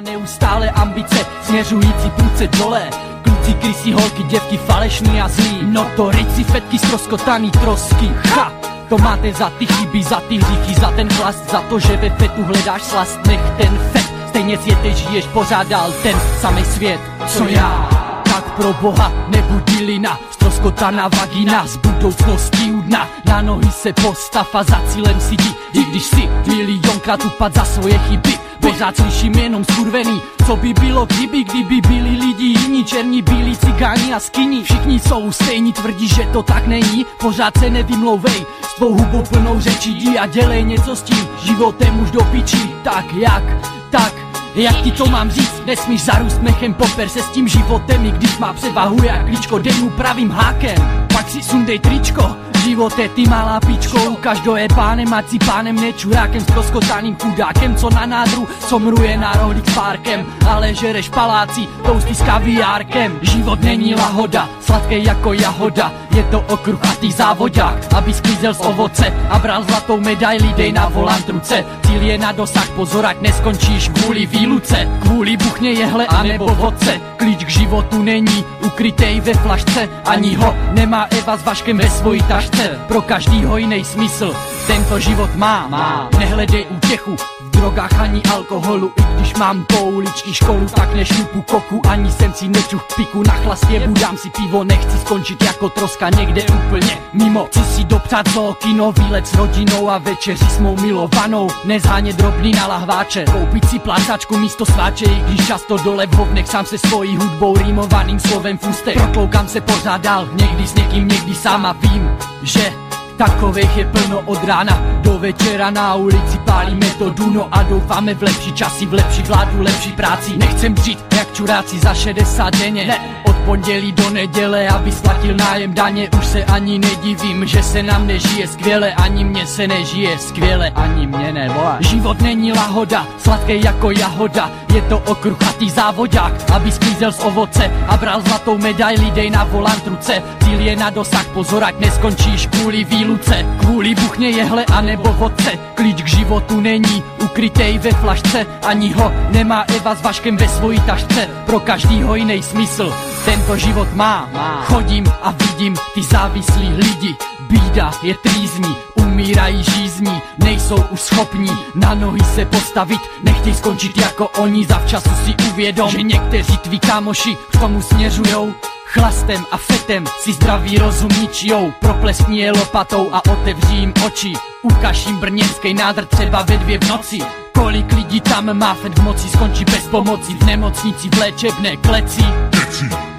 Neustále ambice, směřující průce dole Kluci, krysí, holky, děvky, falešný a zlý Notorici, fetky, stroskotaný trosky Ha! To máte za ty chyby, za ty hříchy, za ten chlast Za to, že ve fetu hledáš slast, nech ten fet Stejně světě žiješ, pořád dál ten samý svět, co já? Tak pro boha nebudí lina Stroskotaná vagina z budoucnosti u Na nohy se postav a za cílem si I když si milionkrát upad za svoje chyby Pořád slyším jenom skurvený Co by bylo kdyby, kdyby byli lidi jiní Černí, bílí, cigáni a skyní Všichni jsou stejní, tvrdí, že to tak není. Pořád se nevymlouvej S tvou hubou plnou řečí Jdi a dělej něco s tím. Životem už do pičí Tak jak, tak jak ti to mám říct, nesmíš zarůst mechem Poper se s tím životem, i když má převahu jak klíčko mu pravým hákem, pak si sundej tričko Živote ty malá pičko, ukaž kdo je pánem Ať si pánem nečurákem, stroskotaným chudákem Co na nádru somruje na rohlík s párkem Ale žereš paláci, tousty s kaviárkem. Život není lahoda, sladké jako jahoda Je to okruchatý závodák Aby sklízel z ovoce a bral zlatou medaili Dej na volant ruce, cíl je na dosah Pozor, ať neskončíš kvůli výluce. Kvůli buchně jehle a nebo vodce Klíč k životu není ukrytej ve flašce Ani ho nemá Eva s Vaškem ve svojí tašce Pro každýho jiný smysl. Tento život má, má. Nehledej útěchu v drogách ani alkoholu. I když mám pouličky školu, tak nešlupu koku. Ani jsem si nečuch piku. Na chlastě Budám si pivo, nechci skončit jako troska někde úplně mimo. Chci si dopřát zoo, kino, výlet s rodinou a večeři s mou milovanou Nezháně drobný na lahváče, koupit si plácačku místo sváče I když často dole v hovnech sám se svojí hudbou rýmovaným slovem v ústech Protloukám se pořád dál, někdy s někým, někdy sám a vím, že Takových je plno od rána do večera na ulici pálíme to duno a doufáme v lepší časy, v lepší vládu, lepší práci. Nechcem dřít jak čuráci za 60 denně, ne. Od pondělí do neděle, aby splatil nájem daně, už se ani nedivím, že se nám nežije skvěle, ani mně se nežije skvěle, ani mě ne, vole. Život není lahoda, sladký jako jahoda, je to okruchatý závodák, aby sklízel z ovoce a bral zlatou medaili, dej na volant ruce, cíl je na dosah, pozor, ať neskončíš kvůli výluce, kvůli buchně jehle a nebo vodce, klíč k životu není ukrytej ve flašce, ani ho nemá Eva s Vaškem ve svojí tašce, pro každýho jiný smysl, tento život má, chodím a vidím ty závislí lidi, Bída je trýzní, umírají žízní, nejsou už schopní na nohy se postavit, nechtěj skončit jako oni, zavčasu si uvědom, že někteří tví kámoši k tomu směřujou, Chlastem a fetem si zdravý rozum ničijou Propleskni je lopatou a otevří jim oči. Ukaž jim brněnský nádr třeba ve dvě v noci. Kolik lidí tam má fet v moci Skončí bez pomoci. V nemocnici v léčebné kleci.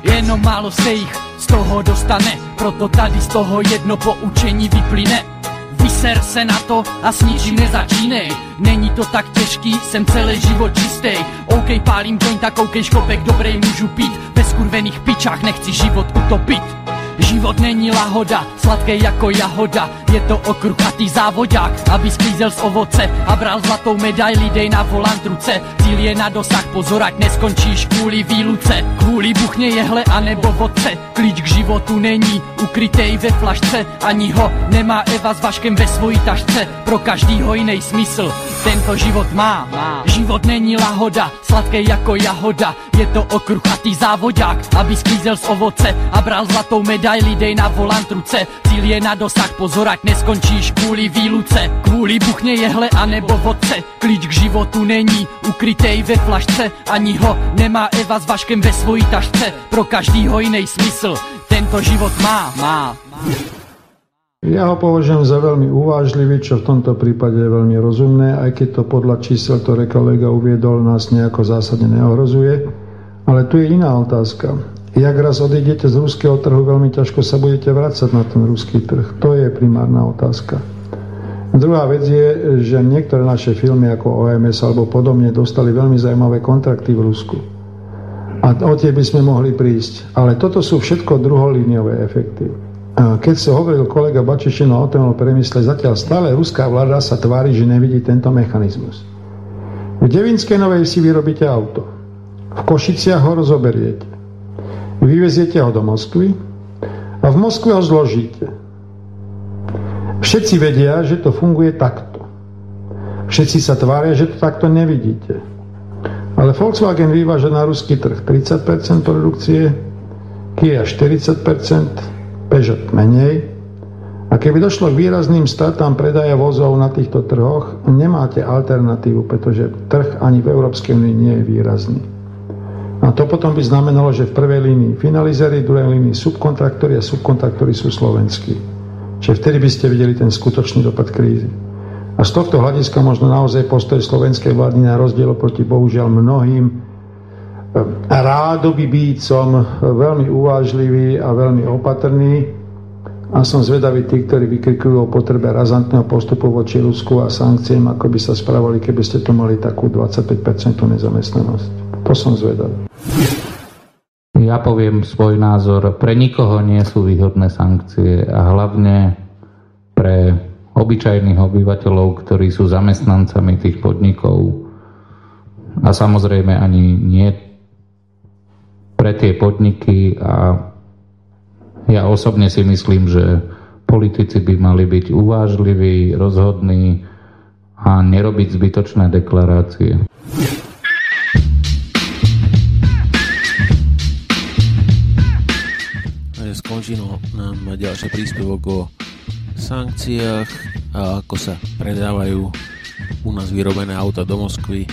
Jenom málo se jich z toho dostane Proto tady z toho jedno poučení vyplyne Vyser se na to a s nezačínej Není to tak těžký, jsem celý život čistý OK, pálím joint a koukej škopek, dobrej můžu pít. Ve skurvených pičách nechci život utopit Život není lahoda, sladké jako jahoda. Je to okruchatý závodák, aby sklízel z ovoce A bral zlatou medaili, dej na volant ruce. Cíl je na dosah, pozor, ať neskončíš kvůli výluce. Kvůli buchně jehle a nebo vodce. Klíč k životu není ukrytej ve flašce. Ani ho nemá Eva s Vaškem ve svojí tašce. Pro každýho jiný smysl tento život má, má. Život není lahoda, sladké jako jahoda. Je to okruchatý závodák, aby sklízel z ovoce A bral zlatou medaili, dej na volant ruce. Cíl je na dosah, pozor, ať neskončíš kvůli výluce. Kvůli buchně jehle a nebo vodce. Klíč k životu není ukrytej ve flašce. Ani ho nemá Eva s Vaškem ve svojí tašce. Pro každýho jiný smysl tento život má, má. Ja ho považujem za veľmi uvážlivý, čo v tomto prípade je veľmi rozumné, aj keď to podľa čísel, ktoré kolega uviedol, nás nejako zásadne neohrozuje. Ale tu je iná otázka. Jak raz odídete z ruského trhu, veľmi ťažko sa budete vrácať na ten ruský trh. To je primárna otázka. Druhá vec je, že niektoré naše filmy ako OMS alebo podobne dostali veľmi zaujímavé kontrakty v Rusku. A o tie by sme mohli prísť. Ale toto sú všetko druholíniové efekty. Keď sa hovoril kolega Bačišino o tom premysle, zatiaľ stále ruská vláda sa tvári, že nevidí tento mechanizmus. V Devinskej Novej si vyrobíte auto. V Košiciach ho rozoberiete. Vyveziete ho do Moskvy a v Moskve ho zložíte. Všetci vedia, že to funguje takto. Všetci sa tvária, že to takto nevidíte. Ale Volkswagen vyváža na ruský trh 30% produkcie, Kia 40%, Peugeot menej. A keby došlo k výrazným stratám predaja vozov na týchto trhoch, nemáte alternatívu, pretože trh ani v Európskej únii nie je výrazný. A to potom by znamenalo, že v prvej línii finalizery, druhej línii subkontraktory a subkontraktory sú slovenskí. Čiže vtedy by ste videli ten skutočný dopad krízy. A z tohto hľadiska možno naozaj postoj slovenskej vlády na rozdiel proti bohužiaľ mnohým e, rádobybícom veľmi uvážlivý a veľmi opatrný. A som zvedavý tí, ktorí vykrikujú o potrebe razantného postupu voči Rusku a sankciám, ako by sa spravali, keby ste tu mali takú 25% nezamestnanosť. To som zvedavý. Ja poviem svoj názor. Pre nikoho nie sú výhodné sankcie a hlavne pre obyčajných obyvateľov, ktorí sú zamestnancami tých podnikov a samozrejme ani nie pre tie podniky a ja osobne si myslím, že politici by mali byť uvážliví, rozhodní a nerobiť zbytočné deklarácie. Skončí nám ďalší príspevok o sankciách a ako sa predávajú u nás vyrobené auta do Moskvy,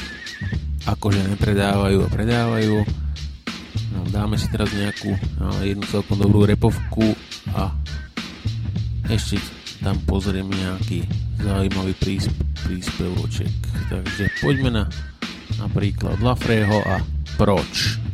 akože nepredávajú a predávajú. No, dáme si teraz nejakú jednu celkom dobrú repovku a ešte tam pozriem nejaký zaujímavý príspevoček. Takže poďme na napríklad Lafreho a Proč.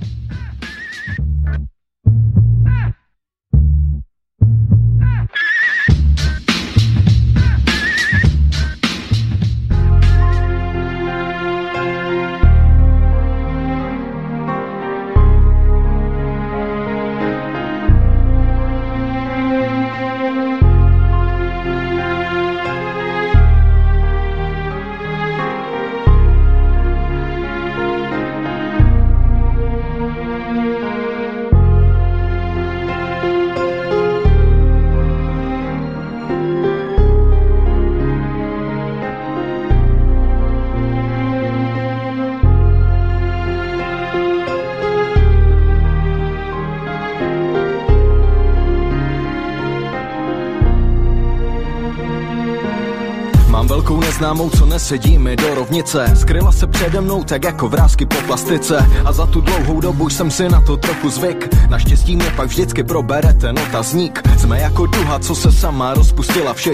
con známou, co nesedíme do rovnice. Skryla se přede mnou tak jako vrázky po plastice. A za tu dlouhou dobu jsem si na to trochu zvyk. Naštěstí mě pak vždycky probere ten otazník. Jsme jako duha, co se sama rozpustila v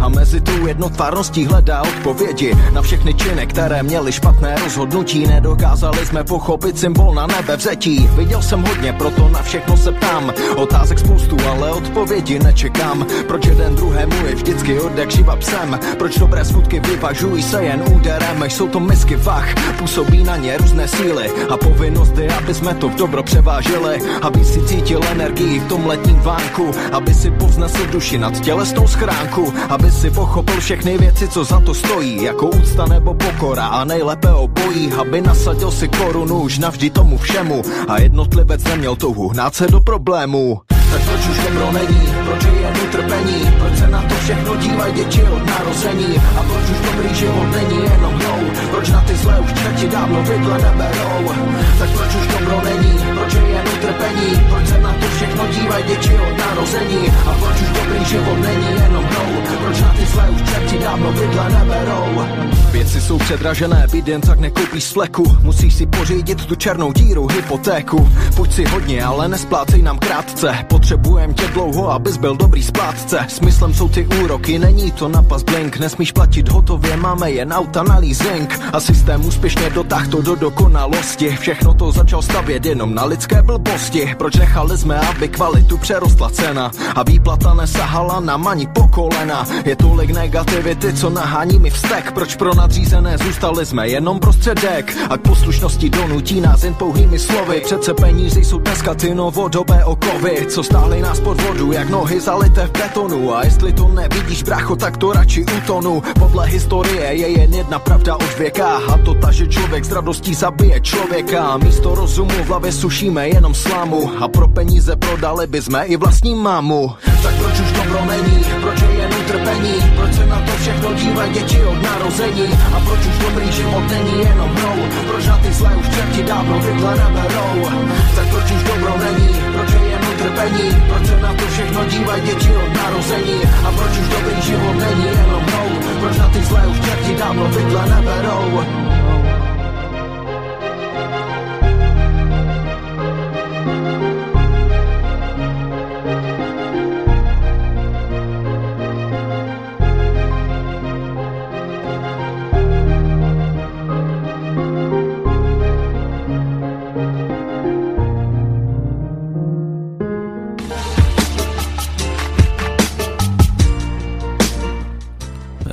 A mezi tou jednotvárností hledá odpovědi. Na všechny činy, které měly špatné rozhodnutí Nedokázali jsme pochopit symbol na nebe vzetí. Viděl jsem hodně, proto na všechno se ptám. Otázek spoustu, ale odpovědi nečekám. Proč jeden druhému je vždycky od jak živa psem? Proč dobré skutky vyvažují se jen úderem, jsou to misky vach, působí na ně různé síly a povinnost je, aby jsme to v dobro převážili, aby si cítil energii v tom letním vánku, aby si povznesl duši nad tělesnou schránku, aby si pochopil všechny věci, co za to stojí, jako úcta nebo pokora a nejlépe obojí, aby nasadil si korunu už navždy tomu všemu. A jednotlivec neměl touhu hnát se do problému. Tak proč už dobro není, proč je jen utrpení, proč se na to všechno dívají děti od narození? A proč už dobrý život není jenom hrou, proč na ty zlé už čerti dávno vidle neberou. Tak proč už dobro není, proč je jen utrpení, proč se na to všechno dívají děti od narození? A proč už dobrý život není jenom hrou, proč na ty zlé už čerti dávno vidle neberou. Věci jsou předražené, byt jen tak nekoupíš z fleku, musíš si pořídit tu černou díru hypotéku. Pojď si hodně, ale nesplácej nám krátce, Potřebujem tě dlouho, abys byl dobrý splátce. Smyslem jsou ty úroky, není to na pas blink Nesmíš platit hotově, máme jen auta na leasing. A systém úspěšně dotáh to do dokonalosti. Všechno to začal stavět jenom na lidské blbosti. Proč nechali jsme, aby kvalitu přerostla cena? A výplata nesahala na mani po kolena. Je tolik negativity, co nahání mi vztek. Proč pro nadřízené zůstali jsme jenom prostředek A k poslušnosti donutí nás jen pouhými slovy. Přece peníze jsou dneska ty novodobé okovy. Co stáli nás pod vodu, jak nohy zalité v betonu. A jestli to nevidíš, bracho, tak to radši utonu. Podle historie je jen jedna pravda od věka. A to ta, že člověk s radostí zabije člověka. Místo rozumu v hlavě sušíme jenom slámu. A pro peníze prodali bychom i vlastní mámu. Tak proč už dobro není, proč je utrpení. Proč se na to všechno dívají děti od narození? A proč už dobrý život není jenom hrou Proč na ty zlé už čerti dávno vidle neberou Tak proč už dobro není, proč je jen utrpení? Proč se na to všechno dívají děti od narození? A proč už dobrý život není jenom hrou Proč na ty zlé už čerti dávno vidle neberou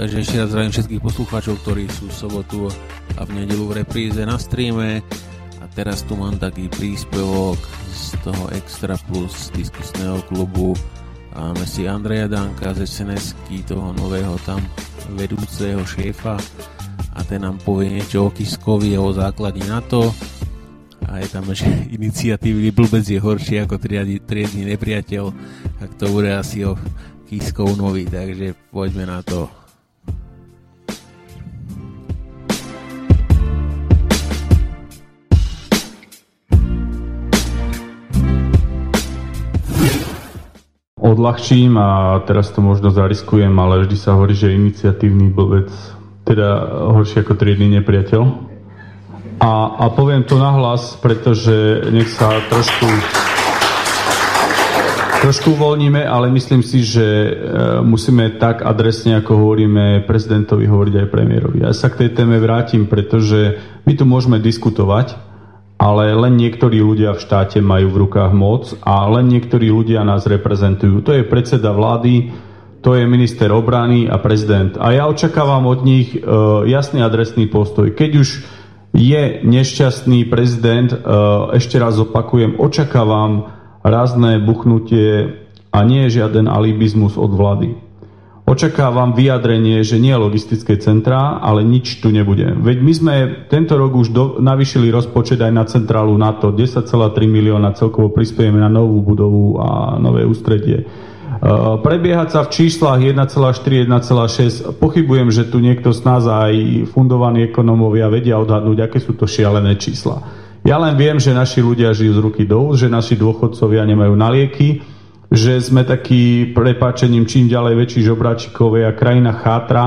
ešte raz zdravím všetkých poslucháčov, ktorí sú v sobotu a v nedelu v repríze na streame. A teraz tu mám taký príspevok z toho Extra Plus diskusného klubu. Máme si Andreja Danka z sns toho nového tam vedúceho šéfa a ten nám povie niečo o Kiskovi o základni na to a je tam ešte [laughs] iniciatívny blbec je horší ako triadny, triedny nepriateľ tak to bude asi o Kiskov nový takže poďme na to odľahčím a teraz to možno zariskujem, ale vždy sa hovorí, že iniciatívny blbec, teda horší ako triedny nepriateľ. A, a poviem to nahlas, pretože nech sa trošku trošku uvoľníme, ale myslím si, že e, musíme tak adresne, ako hovoríme prezidentovi, hovoriť aj premiérovi. Ja sa k tej téme vrátim, pretože my tu môžeme diskutovať, ale len niektorí ľudia v štáte majú v rukách moc a len niektorí ľudia nás reprezentujú. To je predseda vlády, to je minister obrany a prezident. A ja očakávam od nich e, jasný adresný postoj. Keď už je nešťastný prezident, e, ešte raz opakujem, očakávam rázne buchnutie a nie žiaden alibizmus od vlády. Očakávam vyjadrenie, že nie logistické centrá, ale nič tu nebude. Veď my sme tento rok už do, navýšili rozpočet aj na centrálu NATO. 10,3 milióna celkovo prispiejeme na novú budovu a nové ústredie. Uh, prebiehať sa v číslach 1,4, 1,6, pochybujem, že tu niekto z nás aj fundovaní ekonómovia vedia odhadnúť, aké sú to šialené čísla. Ja len viem, že naši ľudia žijú z ruky do úst, že naši dôchodcovia nemajú na lieky, že sme taký prepáčením čím ďalej väčší žobračikovia, krajina chátra.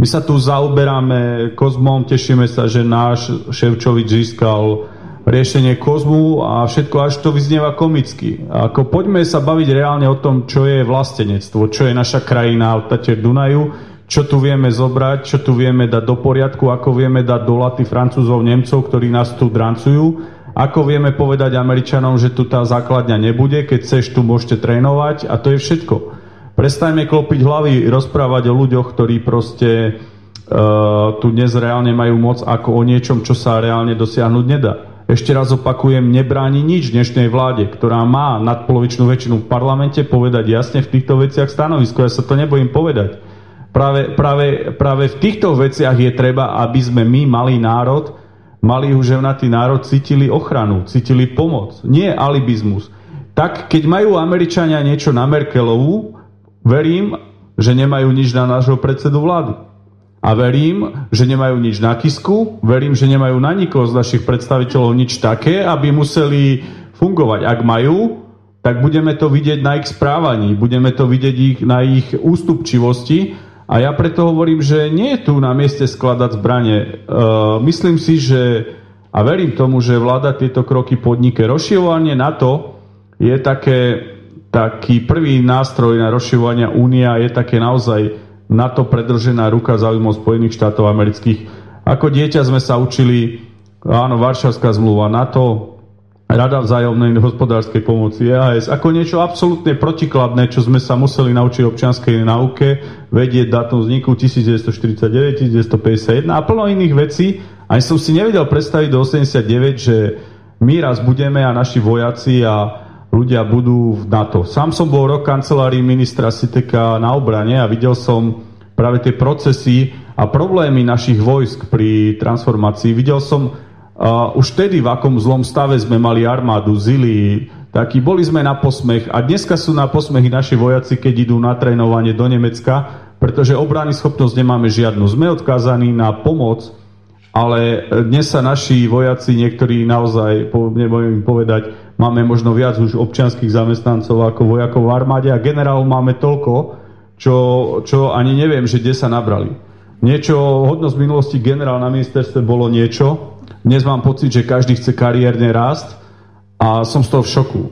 My sa tu zaoberáme kozmom, tešíme sa, že náš Ševčovič získal riešenie kozmu a všetko až to vyznieva komicky. Ako poďme sa baviť reálne o tom, čo je vlastenectvo, čo je naša krajina od Tater Dunaju, čo tu vieme zobrať, čo tu vieme dať do poriadku, ako vieme dať do laty Francúzov, Nemcov, ktorí nás tu drancujú ako vieme povedať Američanom, že tu tá základňa nebude, keď chceš, tu môžete trénovať a to je všetko. Prestajme klopiť hlavy, rozprávať o ľuďoch, ktorí proste uh, tu dnes reálne majú moc ako o niečom, čo sa reálne dosiahnuť nedá. Ešte raz opakujem, nebráni nič dnešnej vláde, ktorá má nadpolovičnú väčšinu v parlamente povedať jasne v týchto veciach stanovisko. Ja sa to nebojím povedať. Práve, práve, práve v týchto veciach je treba, aby sme my, malý národ, malý huževnatý národ cítili ochranu, cítili pomoc, nie alibizmus. Tak keď majú Američania niečo na Merkelovú, verím, že nemajú nič na nášho predsedu vlády. A verím, že nemajú nič na Kisku, verím, že nemajú na nikoho z našich predstaviteľov nič také, aby museli fungovať. Ak majú, tak budeme to vidieť na ich správaní, budeme to vidieť ich, na ich ústupčivosti a ja preto hovorím, že nie je tu na mieste skladať zbranie. E, myslím si, že a verím tomu, že vláda tieto kroky podnike. Rozširovanie NATO je také, taký prvý nástroj na rozširovanie únia, je také naozaj NATO predržená ruka záujmov Spojených štátov amerických. Ako dieťa sme sa učili, áno, Varšavská zmluva, NATO, Rada vzájomnej hospodárskej pomoci EAS ako niečo absolútne protikladné, čo sme sa museli naučiť občianskej nauke, vedieť dátum vzniku 1949, 1951 a plno iných vecí. Ani som si nevedel predstaviť do 89, že my raz budeme a naši vojaci a ľudia budú v NATO. Sám som bol rok kancelárii ministra Siteka na obrane a videl som práve tie procesy a problémy našich vojsk pri transformácii. Videl som Už vtedy v akom zlom stave sme mali armádu, zili, taký boli sme na posmech a dneska sú na posmech naši vojaci, keď idú na trénovanie do Nemecka, pretože obrany schopnosť nemáme žiadnu. Sme odkázaní na pomoc, ale dnes sa naši vojaci, niektorí naozaj, nebudem povedať, máme možno viac už občianských zamestnancov ako vojakov v armáde a generálov máme toľko, čo, čo ani neviem, že kde sa nabrali. Niečo, hodnosť minulosti generál na ministerstve bolo niečo, dnes mám pocit, že každý chce kariérne rásť a som z toho v šoku. E,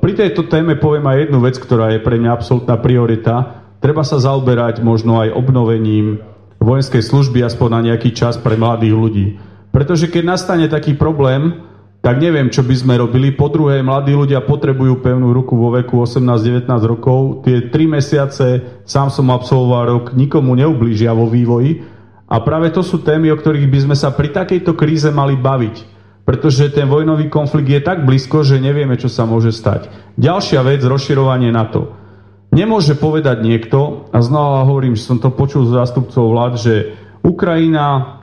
pri tejto téme poviem aj jednu vec, ktorá je pre mňa absolútna priorita. Treba sa zaoberať možno aj obnovením vojenskej služby aspoň na nejaký čas pre mladých ľudí. Pretože keď nastane taký problém, tak neviem, čo by sme robili. Po druhé, mladí ľudia potrebujú pevnú ruku vo veku 18-19 rokov. Tie 3 mesiace, sám som absolvoval rok, nikomu neublížia vo vývoji. A práve to sú témy, o ktorých by sme sa pri takejto kríze mali baviť. Pretože ten vojnový konflikt je tak blízko, že nevieme, čo sa môže stať. Ďalšia vec, rozširovanie NATO. Nemôže povedať niekto, a znova hovorím, že som to počul z zástupcov vlád, že Ukrajina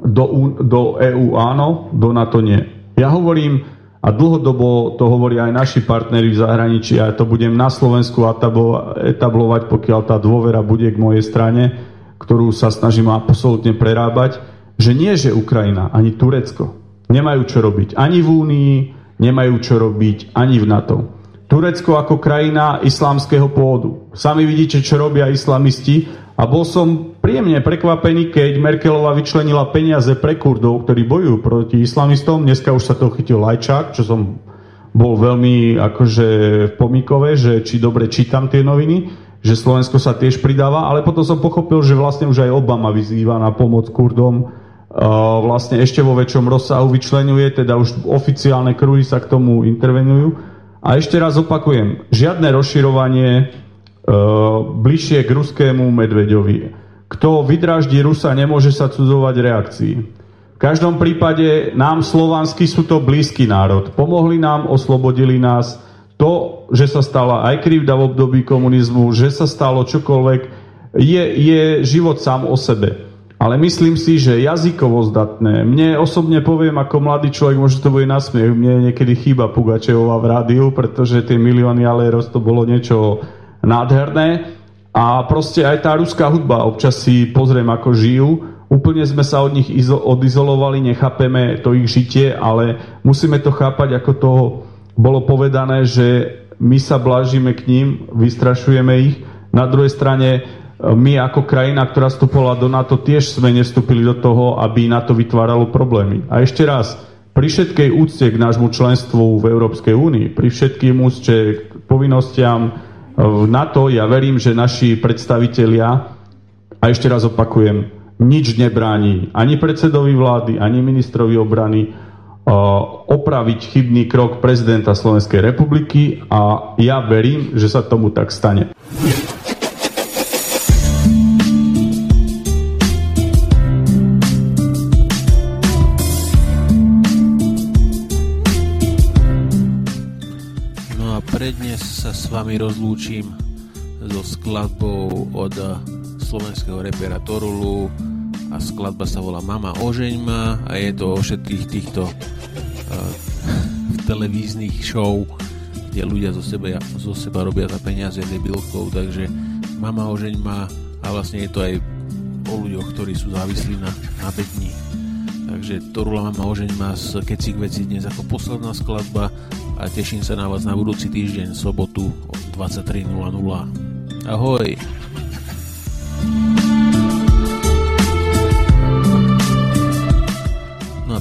do, do EÚ áno, do NATO nie. Ja hovorím, a dlhodobo to hovoria aj naši partneri v zahraničí, a ja to budem na Slovensku etablovať, pokiaľ tá dôvera bude k mojej strane, ktorú sa snažím absolútne prerábať, že nie, že Ukrajina, ani Turecko nemajú čo robiť ani v Únii, nemajú čo robiť ani v NATO. Turecko ako krajina islámskeho pôdu. Sami vidíte, čo robia islamisti a bol som príjemne prekvapený, keď Merkelová vyčlenila peniaze pre Kurdov, ktorí bojujú proti islamistom. Dneska už sa to chytil Lajčák, čo som bol veľmi akože v pomikove, že či dobre čítam tie noviny, že Slovensko sa tiež pridáva, ale potom som pochopil, že vlastne už aj Obama vyzýva na pomoc Kurdom vlastne ešte vo väčšom rozsahu vyčlenuje, teda už oficiálne kruhy sa k tomu intervenujú. A ešte raz opakujem, žiadne rozširovanie Eh, bližšie k ruskému medveďovi. Kto vydráždi Rusa, nemôže sa cudzovať reakcií. V každom prípade nám slovanskí sú to blízky národ. Pomohli nám, oslobodili nás. To, že sa stala aj krivda v období komunizmu, že sa stalo čokoľvek, je, je život sám o sebe. Ale myslím si, že jazykovo zdatné. Mne osobne poviem, ako mladý človek, možno to bude nasmiech, mne niekedy chýba Pugačevova v rádiu, pretože tie milióny Aleros to bolo niečo nádherné. A proste aj tá ruská hudba, občas si pozriem, ako žijú. Úplne sme sa od nich odizolovali, nechápeme to ich žitie, ale musíme to chápať, ako to bolo povedané, že my sa blažíme k ním, vystrašujeme ich. Na druhej strane my ako krajina, ktorá vstupovala do NATO, tiež sme nestúpili do toho, aby NATO vytváralo problémy. A ešte raz, pri všetkej úcte k nášmu členstvu v Európskej únii, pri všetkým úcte k povinnostiam na to ja verím, že naši predstavitelia, a ešte raz opakujem, nič nebráni ani predsedovi vlády, ani ministrovi obrany opraviť chybný krok prezidenta Slovenskej republiky a ja verím, že sa tomu tak stane. s vami rozlúčim so skladbou od slovenského repera Torulu a skladba sa volá Mama ožeň ma a je to o všetkých týchto uh, [laughs] televíznych show, kde ľudia zo seba, zo seba robia za peniaze debilkov, takže Mama ožeň ma a vlastne je to aj o ľuďoch, ktorí sú závislí na, na bedni. Takže Torula Mama ožeň ma z Kecik veci dnes ako posledná skladba a teším sa na vás na budúci týždeň, sobotu o 23.00. Ahoj!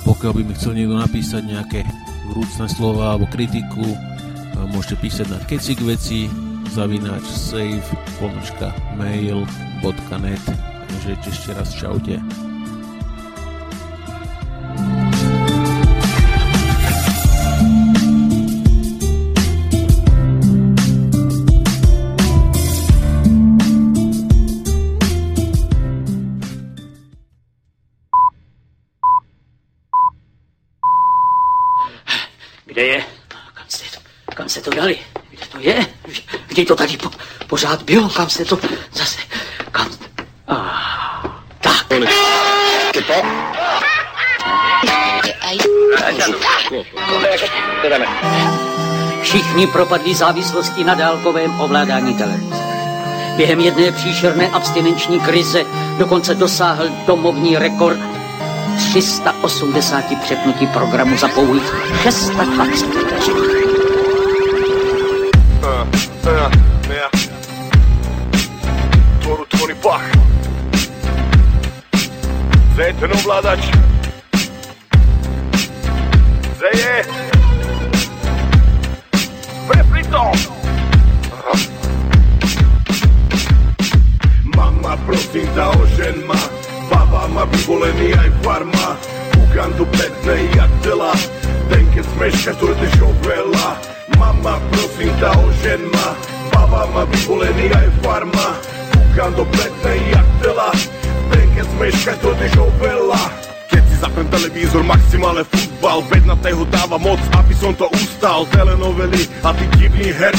Pokiaľ by mi chcel niekto napísať nejaké vrúcne slova alebo kritiku, môžete písať na kecikveci zavináč save mail.net Takže ešte raz čaute. To dali? Kde to je? Kde to tady po, pořád bylo? Kam se to zase... Kam... Ah, tak. Všichni propadli závislosti na dálkovém ovládání televize. Během jedné příšerné abstinenční krize dokonce dosáhl domovní rekord 380 přepnutí programu za pouhých 620 vteřin. Uh, je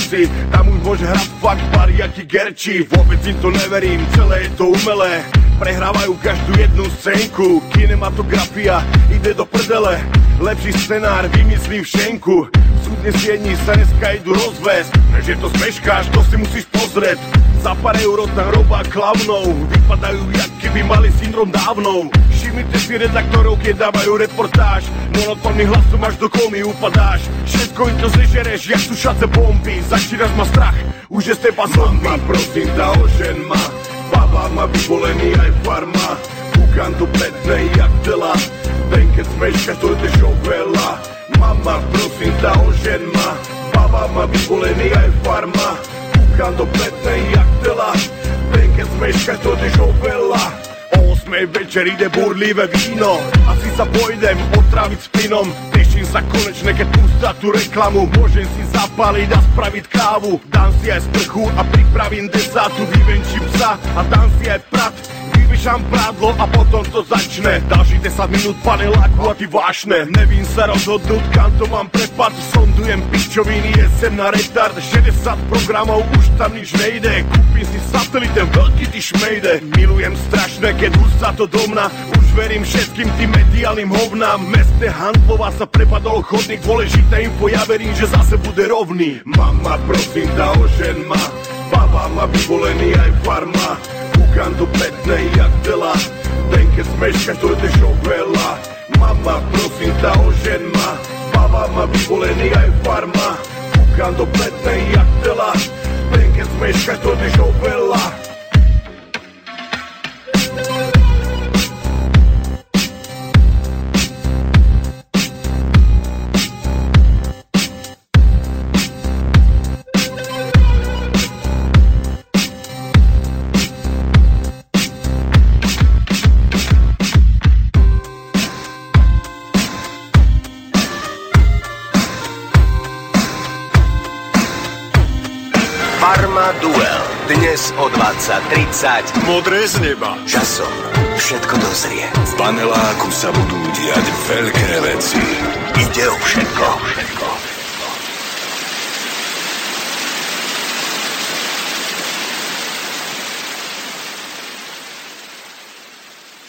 herci Tam už môže hrať fakt pariaky gerči. Vôbec im to neverím, celé je to umelé. Prehrávajú každú jednu scénku Kinematografia ide do prdele. Lepší scenár vymyslím v šenku. Súdne siední sa dneska idú rozvesť Že to smeškáš, to si musíš pozrieť. Za pár euro tam robá klavnou Vypadajú, jak keby mali syndrom dávnou Všimnite si redaktorov, keď dávajú reportáž. Monotónny hlasom až do komy upadáš. Všetko im to zežereš, jak tu šace bomby. Začínaš ma strach, už je z teba zombie. Mama, prosím, tá ožen ma. Baba má vyvolený aj farma. Kúkam do prednej, jak tela. Ten, keď smeška, to je show veľa Mama, prosím, tá ožen ma. Baba má vyvolený aj farma. Kúkam do prednej, jak tela. Ten, keď smeška, to je show veľa O 8 večer ide burlivé víno. Asi sa pojdem otraviť s plynom Teším sa konečne, keď pustá tú reklamu. Môžem si zapaliť a spraviť kávu. Dám si aj sprchu a pripravím desátu Vyvenčím psa a dám si aj prat Vyvyšam prádlo a potom to začne. Další 10 minút paneláku a ty vášne Nevím sa rozhodnúť, kam to mám prepad. Sondujem pičoviny, sem na retard. 60 programov, už tam nič nejde. Kúpim si satelitem, veľký ty šmejde Milujem strašné, keď hustá to domna Už verím všetkým tým mediálnym hovnám. Meste Handlova sa prepadol chodník Dôležité info, ja verím, že zase bude rovný. Mama, prosím, tá ožen ma Baba má vyvolený aj farma candupeței actela De încât smeșetul de șovela Mama profinta o jenma Baba ma bibuleni ai farma. Cu candupeței actela De încât smeșetul de șovela 20, 30. Modré z neba. Časom všetko dozrie. V paneláku sa budú diať veľké veci. Ide o všetko. všetko.